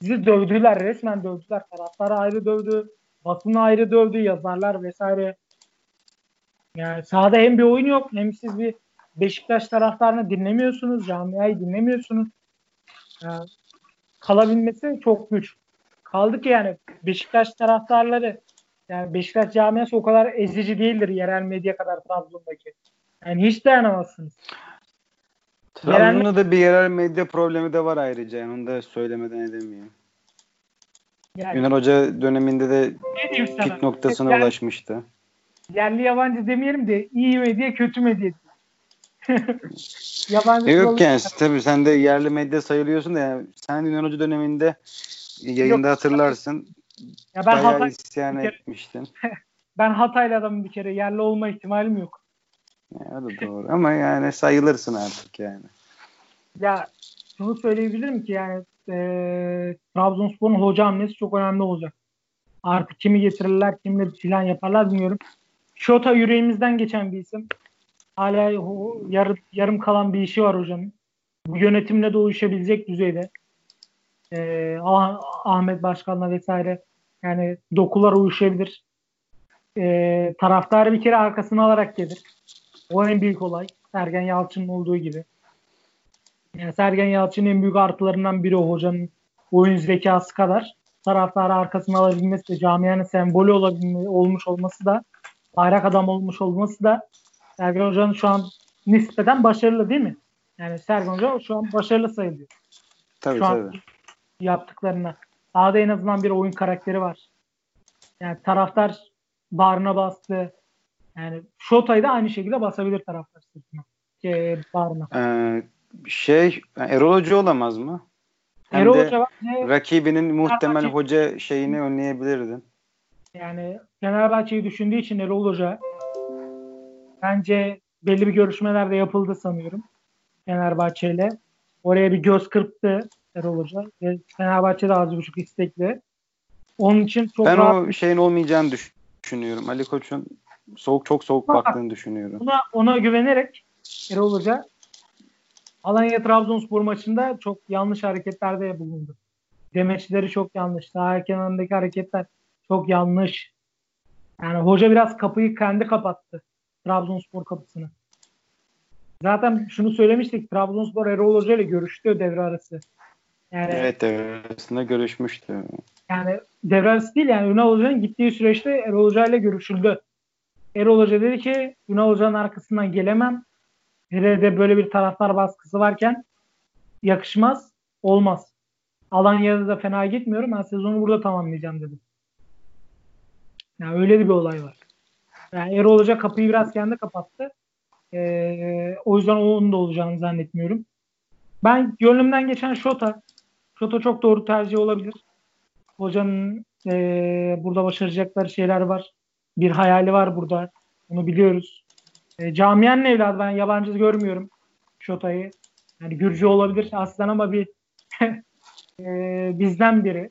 Sizi dövdüler, resmen dövdüler. Taraftarı ayrı dövdü, basını ayrı dövdü, yazarlar vesaire. Yani sahada hem bir oyun yok hem siz bir Beşiktaş taraftarını dinlemiyorsunuz, camiayı dinlemiyorsunuz. Yani kalabilmesi çok güç. Kaldı ki yani Beşiktaş taraftarları yani Beşiktaş camiası o kadar ezici değildir yerel medya kadar Trabzon'daki. Yani hiç dayanamazsınız. Trabzon'da da bir yerel medya problemi de var ayrıca. Yani onu da söylemeden edemiyorum. Yani, Güner Hoca döneminde de pik noktasına yani, ulaşmıştı. Yerli yabancı demeyelim de iyi medya kötü medya. yabancı Yok yani tabii sen de yerli medya sayılıyorsun da yani sen Hoca döneminde yayında Yok, hatırlarsın. Ya ben Hatay, isyan kere, etmiştin. ben Hataylı adamım bir kere. Yerli olma ihtimalim yok. Ya, da doğru ama yani sayılırsın artık yani. Ya şunu söyleyebilirim ki yani e, Trabzonspor'un hoca hamlesi çok önemli olacak. Artık kimi getirirler, kimle plan yaparlar bilmiyorum. Şota yüreğimizden geçen bir isim. Hala yarım, yarım kalan bir işi var hocanın. Bu yönetimle de uyuşabilecek düzeyde. Ee, Ahmet Başkan'la vesaire yani dokular uyuşabilir. Ee, taraftarı bir kere arkasına alarak gelir. O en büyük olay. Sergen Yalçın'ın olduğu gibi. Yani Sergen Yalçın'ın en büyük artılarından biri o hocanın oyun zekası kadar taraftarı arkasına alabilmesi de camianın sembolü olabilme, olmuş olması da bayrak adam olmuş olması da Sergen Hoca'nın şu an nispeten başarılı değil mi? Yani Sergen Hoca şu an başarılı sayılıyor. Tabii şu tabii. An yaptıklarına. Sahada en azından bir oyun karakteri var. Yani taraftar bağrına bastı. Yani Şota'yı da aynı şekilde basabilir taraftar sırtına. Şey, bağrına. Ee, şey Erol Hoca olamaz mı? Hem Erol Hoca rakibinin muhtemel hoca şeyini önleyebilirdin. Yani Fenerbahçe'yi düşündüğü için Erol Hoca bence belli bir görüşmeler de yapıldı sanıyorum. Fenerbahçe ile. Oraya bir göz kırptı Erol Hoca. Ve Fenerbahçe de az buçuk istekli. Onun için çok Ben rahat... o şeyin olmayacağını düşünüyorum. Ali Koç'un soğuk çok soğuk Ama baktığını düşünüyorum. Ona, ona güvenerek Erol Hoca Alanya Trabzonspor maçında çok yanlış hareketlerde bulundu. Demeçleri çok yanlış. Sağ kenarındaki hareketler çok yanlış. Yani hoca biraz kapıyı kendi kapattı. Trabzonspor kapısını. Zaten şunu söylemiştik. Trabzonspor Erol Hoca ile görüştü devre arası. Yani, evet devre arasında görüşmüştü. Yani devre arası değil yani Ünal Hoca'nın gittiği süreçte Erol Hoca ile görüşüldü. Erol Hoca dedi ki Ünal Hoca'nın arkasından gelemem. Hele de böyle bir taraftar baskısı varken yakışmaz, olmaz. Alanya'da da fena gitmiyorum. Ben sezonu burada tamamlayacağım dedim. Yani öyle de bir olay var. Yani Erol Hoca kapıyı biraz kendi kapattı. Ee, o yüzden onun da olacağını zannetmiyorum. Ben gönlümden geçen Şota. Şota çok doğru tercih olabilir. Hocanın e, burada başaracakları şeyler var. Bir hayali var burada. Bunu biliyoruz. E, camianın evladı. Ben yabancı görmüyorum Şota'yı. Yani Gürcü olabilir aslında ama bir e, bizden biri.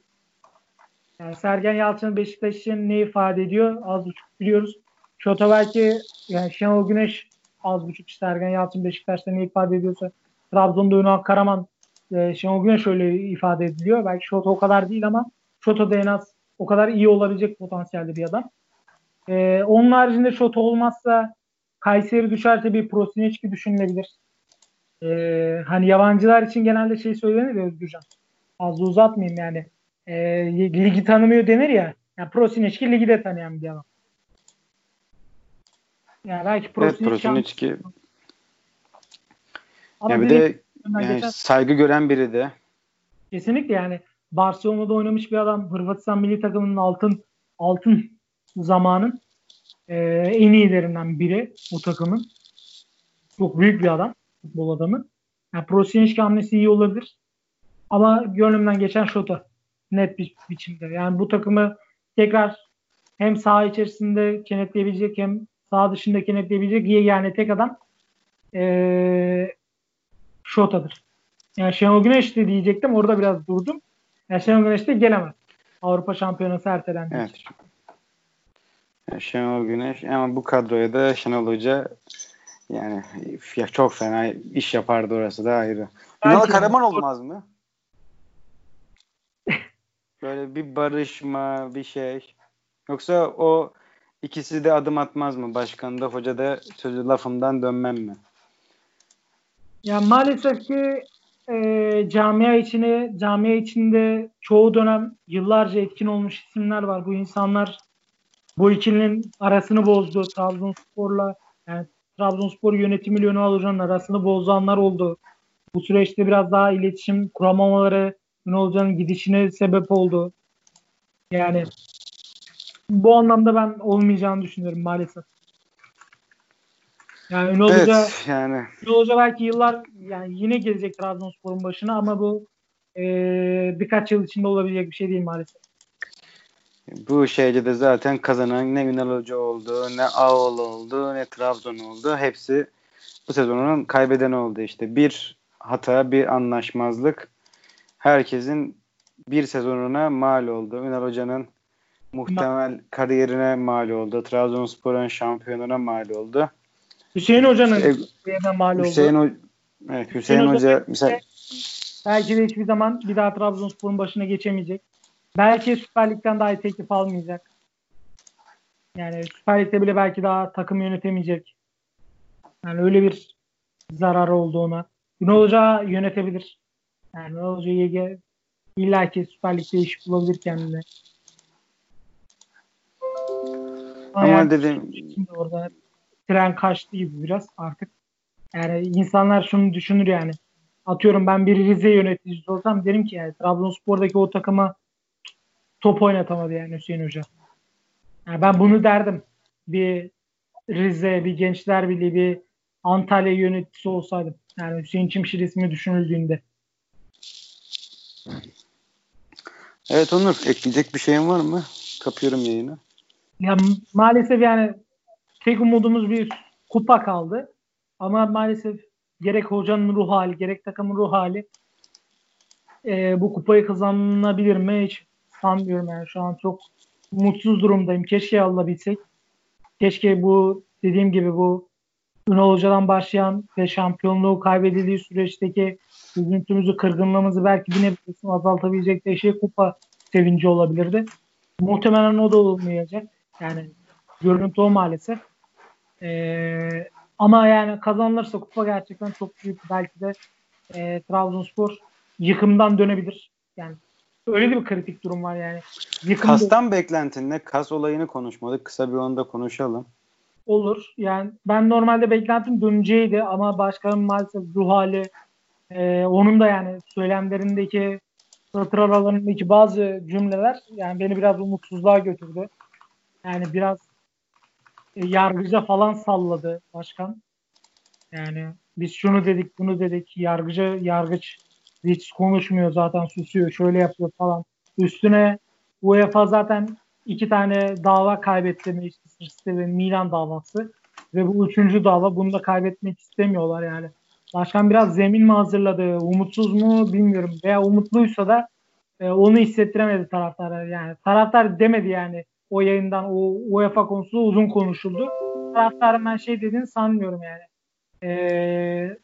Yani Sergen Yalçın Beşiktaş için ne ifade ediyor? Az buçuk biliyoruz. Şota belki yani Şenol Güneş az buçuk Sergen Yalçın Beşiktaş'ta ne ifade ediyorsa Trabzon'da Ünal Karaman e, Şenol Güneş öyle ifade ediliyor. Belki Şota o kadar değil ama Şota da en az o kadar iyi olabilecek potansiyelde bir adam. E, onun haricinde Şota olmazsa Kayseri düşerse bir Prosineçki düşünülebilir. E, hani yabancılar için genelde şey söylenir ya Özgürcan. Az uzatmayayım yani. E, ligi tanımıyor denir ya. Yani Prosineçki ligi de tanıyan bir adam. Yani belki Prosineçki evet, Prosineçki yani bir de yani saygı gören biri de. Kesinlikle yani Barcelona'da oynamış bir adam. Hırvatistan milli takımının altın altın zamanın e, en iyilerinden biri bu takımın. Çok büyük bir adam. Futbol adamı. Yani Prosinski hamlesi iyi olabilir. Ama gönlümden geçen şota. Net bir biçimde. Yani bu takımı tekrar hem saha içerisinde kenetleyebilecek hem saha dışında kenetleyebilecek yani tek adam ee, Şota'dır. Yani Şenol Güneş de diyecektim. Orada biraz durdum. Yani Şenol Güneş de gelemez. Avrupa Şampiyonası ertelendi. Evet. Yani Şenol Güneş ama bu kadroya da Şenol Hoca yani ya çok fena iş yapardı orası da ayrı. Ünal Karaman olmaz mı? Böyle bir barışma bir şey. Yoksa o ikisi de adım atmaz mı? Başkan da hoca da sözü lafımdan dönmem mi? Ya maalesef ki e, camia içine camia içinde çoğu dönem yıllarca etkin olmuş isimler var. Bu insanlar bu ikilinin arasını bozdu Trabzonspor'la. Yani Trabzonspor yönetimiyle Ünal Hoca'nın arasını bozanlar oldu. Bu süreçte biraz daha iletişim kuramamaları Ünal Hoca'nın gidişine sebep oldu. Yani bu anlamda ben olmayacağını düşünüyorum maalesef. Yani Ünal evet, Hoca, yani. Ünal Hoca belki yıllar yani yine gelecek Trabzonspor'un başına ama bu e, birkaç yıl içinde olabilecek bir şey değil maalesef. Bu şeyde de zaten kazanan ne Ünal Hoca oldu, ne Ağol oldu, ne Trabzon oldu. Hepsi bu sezonun kaybeden oldu işte. Bir hata, bir anlaşmazlık herkesin bir sezonuna mal oldu. Ünal Hoca'nın muhtemel kariyerine mal oldu. Trabzonspor'un şampiyonuna mal oldu. Hüseyin Hoca'nın e, mal oldu. Hüseyin, o, evet, Hüseyin, Hüseyin Hoca, Hoca mesela belki de hiçbir zaman bir daha Trabzonspor'un başına geçemeyecek. Belki Süper Lig'den daha iyi teklif almayacak. Yani Süper Lig'de bile belki daha takım yönetemeyecek. Yani öyle bir zarar olduğuna. Ünal Hoca yönetebilir. Yani Ünal Hoca illa ki Süper Lig'de iş bulabilir kendine. Ama, dedim şimdi orada tren kaçtı gibi biraz artık. Yani insanlar şunu düşünür yani. Atıyorum ben bir Rize yöneticisi olsam derim ki yani Trabzonspor'daki o takıma top oynatamadı yani Hüseyin Hoca. Yani ben bunu derdim. Bir Rize, bir Gençler Birliği, bir Antalya yöneticisi olsaydım. Yani Hüseyin Çimşir ismi düşünüldüğünde. Evet Onur, ekleyecek bir şeyin var mı? Kapıyorum yayını. Ya maalesef yani tek umudumuz bir kupa kaldı. Ama maalesef gerek hocanın ruh hali, gerek takımın ruh hali e, bu kupayı kazanabilir mi hiç sanmıyorum yani şu an çok mutsuz durumdayım. Keşke alabilsek. Keşke bu dediğim gibi bu Ünal Hoca'dan başlayan ve şampiyonluğu kaybedildiği süreçteki üzüntümüzü, kırgınlığımızı belki bir nebze azaltabilecek de şey kupa sevinci olabilirdi. Muhtemelen o da olmayacak. Yani görüntü o maalesef. Ee, ama yani kazanılırsa kupa gerçekten çok büyük belki de e, Trabzonspor yıkımdan dönebilir. Yani öyle bir kritik durum var yani. Yıkım Kastan beklentin ne? Kas olayını konuşmadık. Kısa bir onda konuşalım. Olur. Yani ben normalde beklentim döneceğiydi ama başkanın maalesef ruh hali e, onun da yani söylemlerindeki satır aralarındaki bazı cümleler yani beni biraz umutsuzluğa götürdü. Yani biraz e, yargıca falan salladı başkan. Yani biz şunu dedik bunu dedik yargıcı yargıç hiç konuşmuyor zaten susuyor şöyle yapıyor falan. Üstüne UEFA zaten iki tane dava kaybetti Manchester ve Milan davası ve bu üçüncü dava bunu da kaybetmek istemiyorlar yani. Başkan biraz zemin mi hazırladı, umutsuz mu bilmiyorum veya umutluysa da e, onu hissettiremedi taraftara yani. Taraftar demedi yani o yayından o UEFA konusu uzun konuşuldu. Taraftarın ben şey dediğini sanmıyorum yani. E,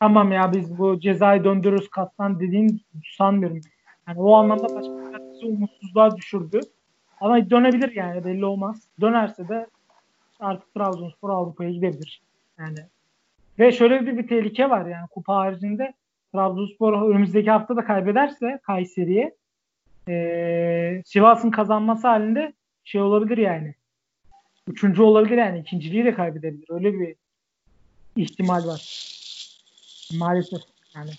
tamam ya biz bu cezayı döndürürüz kattan dediğini sanmıyorum. Yani o anlamda başkan bizi umutsuzluğa düşürdü. Ama dönebilir yani belli olmaz. Dönerse de artık Trabzonspor Avrupa'ya gidebilir. Yani ve şöyle bir, bir tehlike var yani kupa haricinde Trabzonspor önümüzdeki hafta da kaybederse Kayseri'ye e, Sivas'ın kazanması halinde şey olabilir yani. Üçüncü olabilir yani. ikinciliği de kaybedebilir. Öyle bir ihtimal var. Maalesef yani.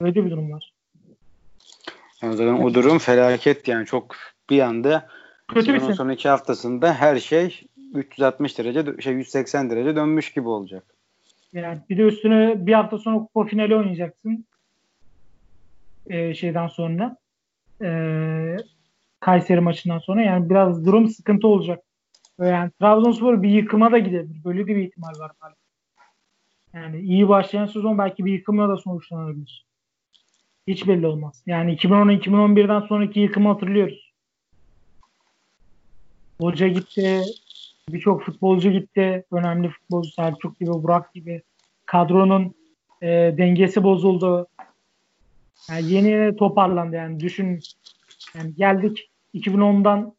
Öyle bir durum var. Yani zaten o durum felaket yani çok bir anda Kötü bir son sonraki haftasında her şey 360 derece şey 180 derece dönmüş gibi olacak. Yani bir de üstüne bir hafta sonra kupa finali oynayacaksın. Ee, şeyden sonra. Ee, Kayseri maçından sonra. Yani biraz durum sıkıntı olacak. Yani Trabzonspor bir yıkıma da gidebilir. Böyle bir ihtimal var maalesef. Yani iyi başlayan sezon belki bir yıkımla da sonuçlanabilir. Hiç belli olmaz. Yani 2010-2011'den sonraki yıkımı hatırlıyoruz. Hoca gitti, birçok futbolcu gitti. Önemli futbolcu Selçuk gibi, Burak gibi. Kadronun e, dengesi bozuldu. Yani yeni toparlandı yani düşün yani geldik 2010'dan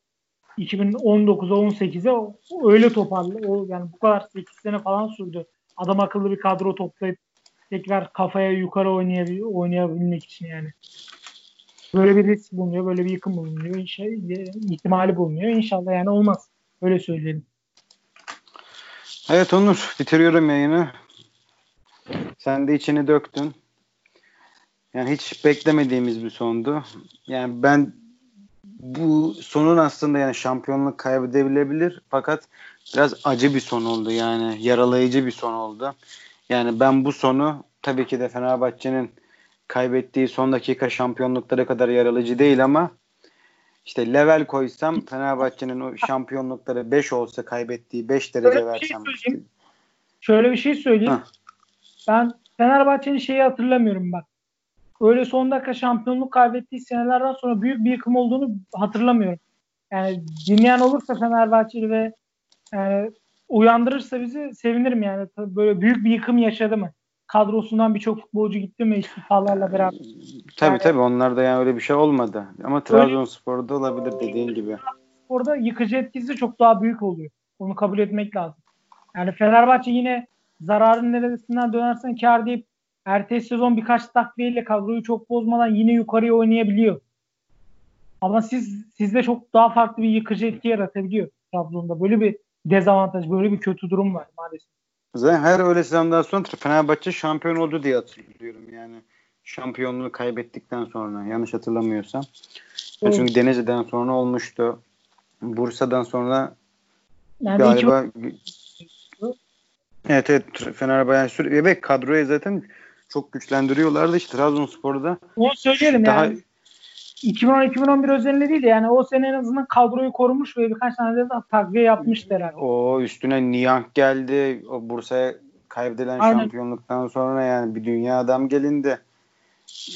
2019'a 18'e öyle toparlı. O yani bu kadar 8 sene falan sürdü. Adam akıllı bir kadro toplayıp tekrar kafaya yukarı oynayabil oynayabilmek için yani. Böyle bir risk bulunuyor, böyle bir yıkım bulunuyor, şey, ihtimali bulunuyor. İnşallah yani olmaz. Öyle söyleyelim. Evet Onur, bitiriyorum yayını. Sen de içini döktün. Yani hiç beklemediğimiz bir sondu. Yani ben bu sonun aslında yani şampiyonluk kaybedebilebilir fakat biraz acı bir son oldu yani yaralayıcı bir son oldu. Yani ben bu sonu tabii ki de Fenerbahçe'nin kaybettiği son dakika şampiyonlukları kadar yaralayıcı değil ama işte level koysam Fenerbahçe'nin o şampiyonlukları 5 olsa kaybettiği 5 derece Şöyle versem. Bir şey Şöyle bir şey söyleyeyim. Heh. Ben Fenerbahçe'nin şeyi hatırlamıyorum bak. Öyle son dakika şampiyonluk kaybettiği senelerden sonra büyük bir yıkım olduğunu hatırlamıyorum. Yani dinleyen olursa Fenerbahçeli ve yani uyandırırsa bizi sevinirim yani. Böyle büyük bir yıkım yaşadı mı? Kadrosundan birçok futbolcu gitti mi istifalarla beraber? Tabii yani, tabii onlarda yani öyle bir şey olmadı. Ama Trabzonspor'da olabilir dediğin gibi. Orada yıkıcı etkisi çok daha büyük oluyor. Onu kabul etmek lazım. Yani Fenerbahçe yine zararın neresinden dönersen kar deyip ertesi sezon birkaç takviyeyle kadroyu çok bozmadan yine yukarıya oynayabiliyor. Ama siz sizde çok daha farklı bir yıkıcı etki yaratabiliyor Trabzon'da. Böyle bir dezavantaj, böyle bir kötü durum var maalesef. Zaten her öyle sezondan sonra Fenerbahçe şampiyon oldu diye hatırlıyorum yani. Şampiyonluğu kaybettikten sonra yanlış hatırlamıyorsam. Evet. Çünkü Denizli'den sonra olmuştu. Bursa'dan sonra yani galiba iki... Evet evet Fenerbahçe sürekli ve kadroyu zaten çok güçlendiriyorlardı işte Trabzonspor'da. Onu söyleyelim daha... yani. 2010-2011 özelinde değil yani o sene en azından kadroyu korumuş ve birkaç tane de takviye yapmıştı herhalde. O üstüne Niyank geldi. O Bursa'ya kaybedilen Aynen. şampiyonluktan sonra yani bir dünya adam gelindi.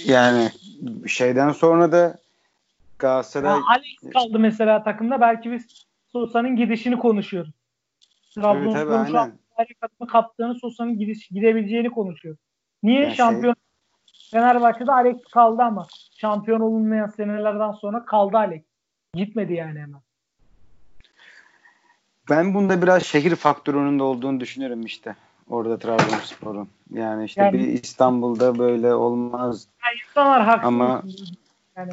Yani şeyden sonra da Galatasaray... Ya Alex kaldı mesela takımda. Belki biz Sosa'nın gidişini konuşuyoruz. Trabzonspor'un şu an kaptığını Sosa'nın gidebileceğini konuşuyoruz. Niye yani şampiyon şey... Fenerbahçe'de Alex kaldı ama şampiyon olunmayan senelerden sonra kaldı Alex. Gitmedi yani hemen. Ben bunda biraz şehir faktörünün de olduğunu düşünüyorum işte. Orada Trabzonspor'un. Yani işte yani, bir İstanbul'da böyle olmaz. Yani insanlar haklı. Ama yani,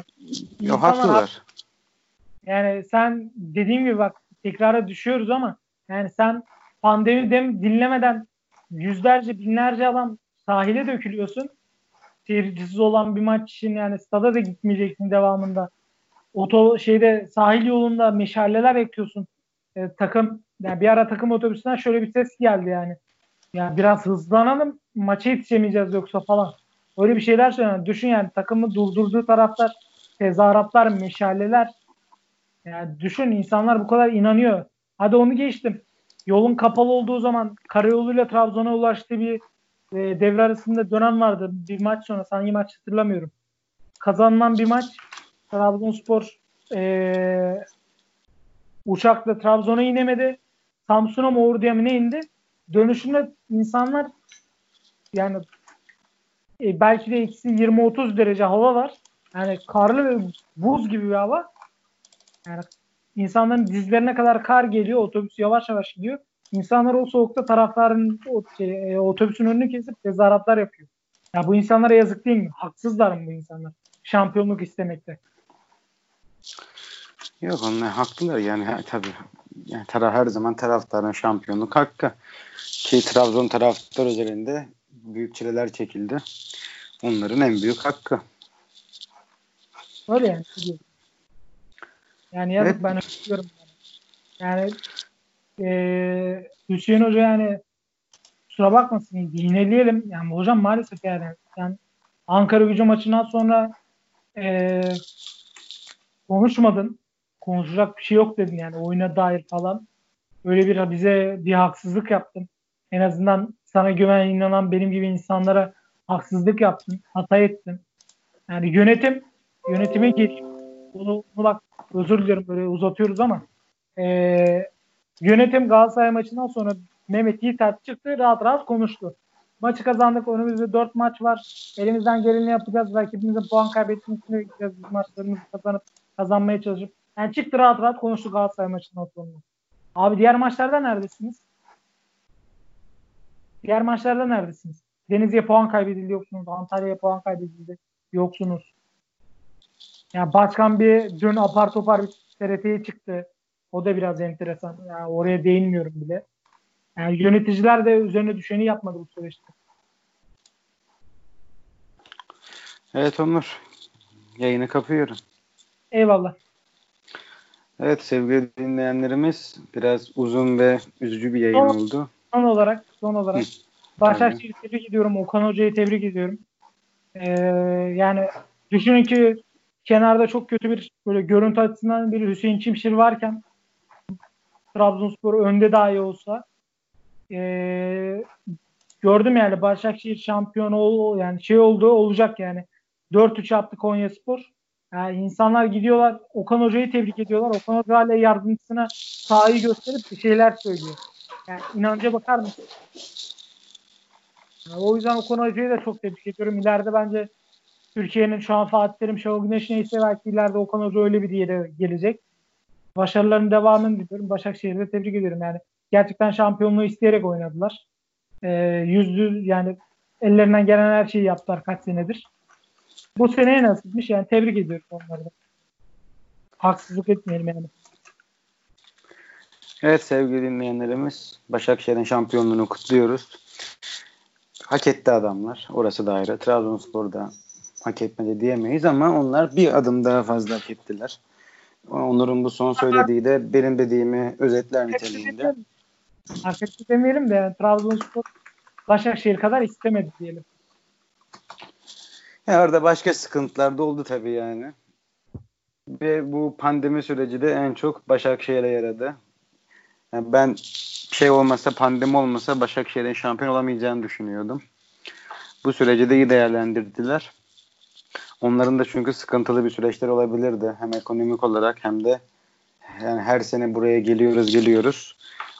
Yo, haklılar. Yani sen dediğim gibi bak tekrara düşüyoruz ama yani sen pandemi dem dinlemeden yüzlerce binlerce adam sahile dökülüyorsun. seyircisiz olan bir maç için yani stada da gitmeyeceksin devamında. Oto şeyde sahil yolunda meşaleler yakıyorsun. E, takım yani bir ara takım otobüsünden şöyle bir ses geldi yani. Yani biraz hızlanalım maça yetişemeyeceğiz yoksa falan. Öyle bir şeyler söylüyor. Düşün yani takımı durdurduğu taraftar tezahüratlar, meşaleler. Yani düşün insanlar bu kadar inanıyor. Hadi onu geçtim. Yolun kapalı olduğu zaman karayoluyla Trabzon'a ulaştığı bir e, devre arasında dönem vardı. Bir maç sonra hangi maç hatırlamıyorum. Kazanılan bir maç Trabzonspor e, uçakla Trabzon'a inemedi. Samsun'a mı Ordu'ya mı ne indi? Dönüşünde insanlar yani e, belki de eksi 20-30 derece hava var. Yani karlı ve buz gibi bir hava. Yani insanların dizlerine kadar kar geliyor. Otobüs yavaş yavaş gidiyor. İnsanlar o soğukta taraftarın o, şey, e, otobüsün önünü kesip tezahüratlar yapıyor. Ya bu insanlara yazık değil mi? Haksızlar mı bu insanlar? Şampiyonluk istemekte. Yok onlar haklılar yani ha, tabii. Yani taraf her zaman taraftarın şampiyonluk hakkı. Ki Trabzon taraftar üzerinde büyük çileler çekildi. Onların en büyük hakkı. Öyle yani. Yani yazık evet. ben öpüyorum. Yani e, Hüseyin Hoca yani kusura bakmasın yineleyelim. Yani hocam maalesef yani sen Ankara gücü maçından sonra e, konuşmadın. Konuşacak bir şey yok dedin yani oyuna dair falan. Öyle bir bize bir haksızlık yaptın. En azından sana güven inanan benim gibi insanlara haksızlık yaptın. Hata ettin. Yani yönetim yönetime geleyim. Bunu, bunu bak özür dilerim böyle uzatıyoruz ama e, yönetim Galatasaray maçından sonra Mehmet Yiğit çıktı rahat rahat konuştu. Maçı kazandık. Önümüzde dört maç var. Elimizden geleni yapacağız. Rakibimizin puan kaybettiğini gideceğiz. Biz maçlarımızı kazanıp kazanmaya çalışıp. Yani çıktı rahat rahat konuştu Galatasaray maçından sonra. Abi diğer maçlarda neredesiniz? Diğer maçlarda neredesiniz? Denizli'ye puan kaybedildi yoksunuz. Antalya'ya puan kaybedildi yoksunuz. Yani başkan bir dün apar topar bir TRT'ye çıktı. O da biraz enteresan. Yani oraya değinmiyorum bile. Yani yöneticiler de üzerine düşeni yapmadı bu süreçte. Evet Onur. Yayını kapıyorum. Eyvallah. Evet sevgili dinleyenlerimiz biraz uzun ve üzücü bir yayın son, oldu. Son olarak son olarak Başakşehir'i tebrik ediyorum. Okan Hoca'yı tebrik ediyorum. Ee, yani düşünün ki kenarda çok kötü bir böyle görüntü açısından bir Hüseyin Çimşir varken Trabzonspor önde dahi olsa e, gördüm yani Başakşehir şampiyonu ol, yani şey oldu olacak yani 4-3 yaptı Konya Spor. Yani insanlar gidiyorlar Okan Hoca'yı tebrik ediyorlar. Okan Hoca hala yardımcısına sahayı gösterip bir şeyler söylüyor. Yani inanca bakar mısın? Yani o yüzden Okan Hoca'yı da çok tebrik ediyorum. İleride bence Türkiye'nin şu an Fatih Terim, Şenol Güneş neyse belki ileride Okan Hoca öyle bir yere gelecek. Başarıların devamını diliyorum. Başakşehir'de tebrik ediyorum. Yani gerçekten şampiyonluğu isteyerek oynadılar. Ee, yüzlü yani ellerinden gelen her şeyi yaptılar kaç senedir. Bu seneye nasipmiş yani tebrik ediyorum onları da. Haksızlık etmeyelim yani. Evet sevgili dinleyenlerimiz Başakşehir'in şampiyonluğunu kutluyoruz. Hak etti adamlar. Orası da ayrı. Trabzonspor'da hak etmedi diyemeyiz ama onlar bir adım daha fazla hak ettiler. Onur'un bu son söylediği de benim dediğimi özetler niteliğinde. Hak etti demeyelim de yani Trabzonspor Başakşehir kadar istemedi diyelim. Ya orada başka sıkıntılar da oldu tabii yani. Ve bu pandemi süreci de en çok Başakşehir'e yaradı. Yani ben şey olmasa pandemi olmasa Başakşehir'in şampiyon olamayacağını düşünüyordum. Bu süreci de iyi değerlendirdiler. Onların da çünkü sıkıntılı bir süreçler olabilirdi. Hem ekonomik olarak hem de yani her sene buraya geliyoruz geliyoruz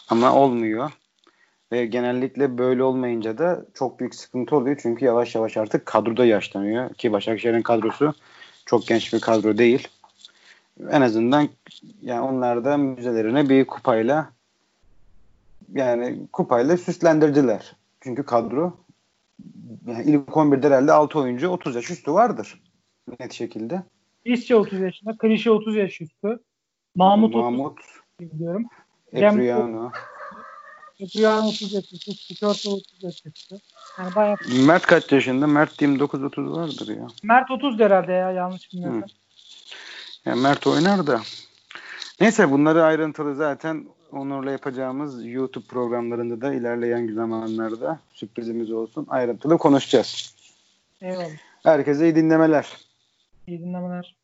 ama olmuyor. Ve genellikle böyle olmayınca da çok büyük sıkıntı oluyor. Çünkü yavaş yavaş artık kadroda yaşlanıyor. Ki Başakşehir'in kadrosu çok genç bir kadro değil. En azından yani onlar da müzelerine bir kupayla yani kupayla süslendirdiler. Çünkü kadro yani ilk 11'de herhalde 6 oyuncu 30 yaş üstü vardır. Net şekilde. İsçe 30 yaşında, Klişe 30 yaş üstü. Mahmut, Mahmut 30 biliyorum. Epriano. Brian 30 yaşında. Skört 30 yaşında. Yani bayağı. Mert kaç yaşında? Mert 29-30 vardır ya. Mert 30 herhalde ya yanlış bilmiyorsam. Yani Mert oynar da. Neyse bunları ayrıntılı zaten Onur'la yapacağımız YouTube programlarında da ilerleyen zamanlarda sürprizimiz olsun. Ayrıntılı konuşacağız. Eyvallah. Herkese iyi dinlemeler. İyi dinlemeler.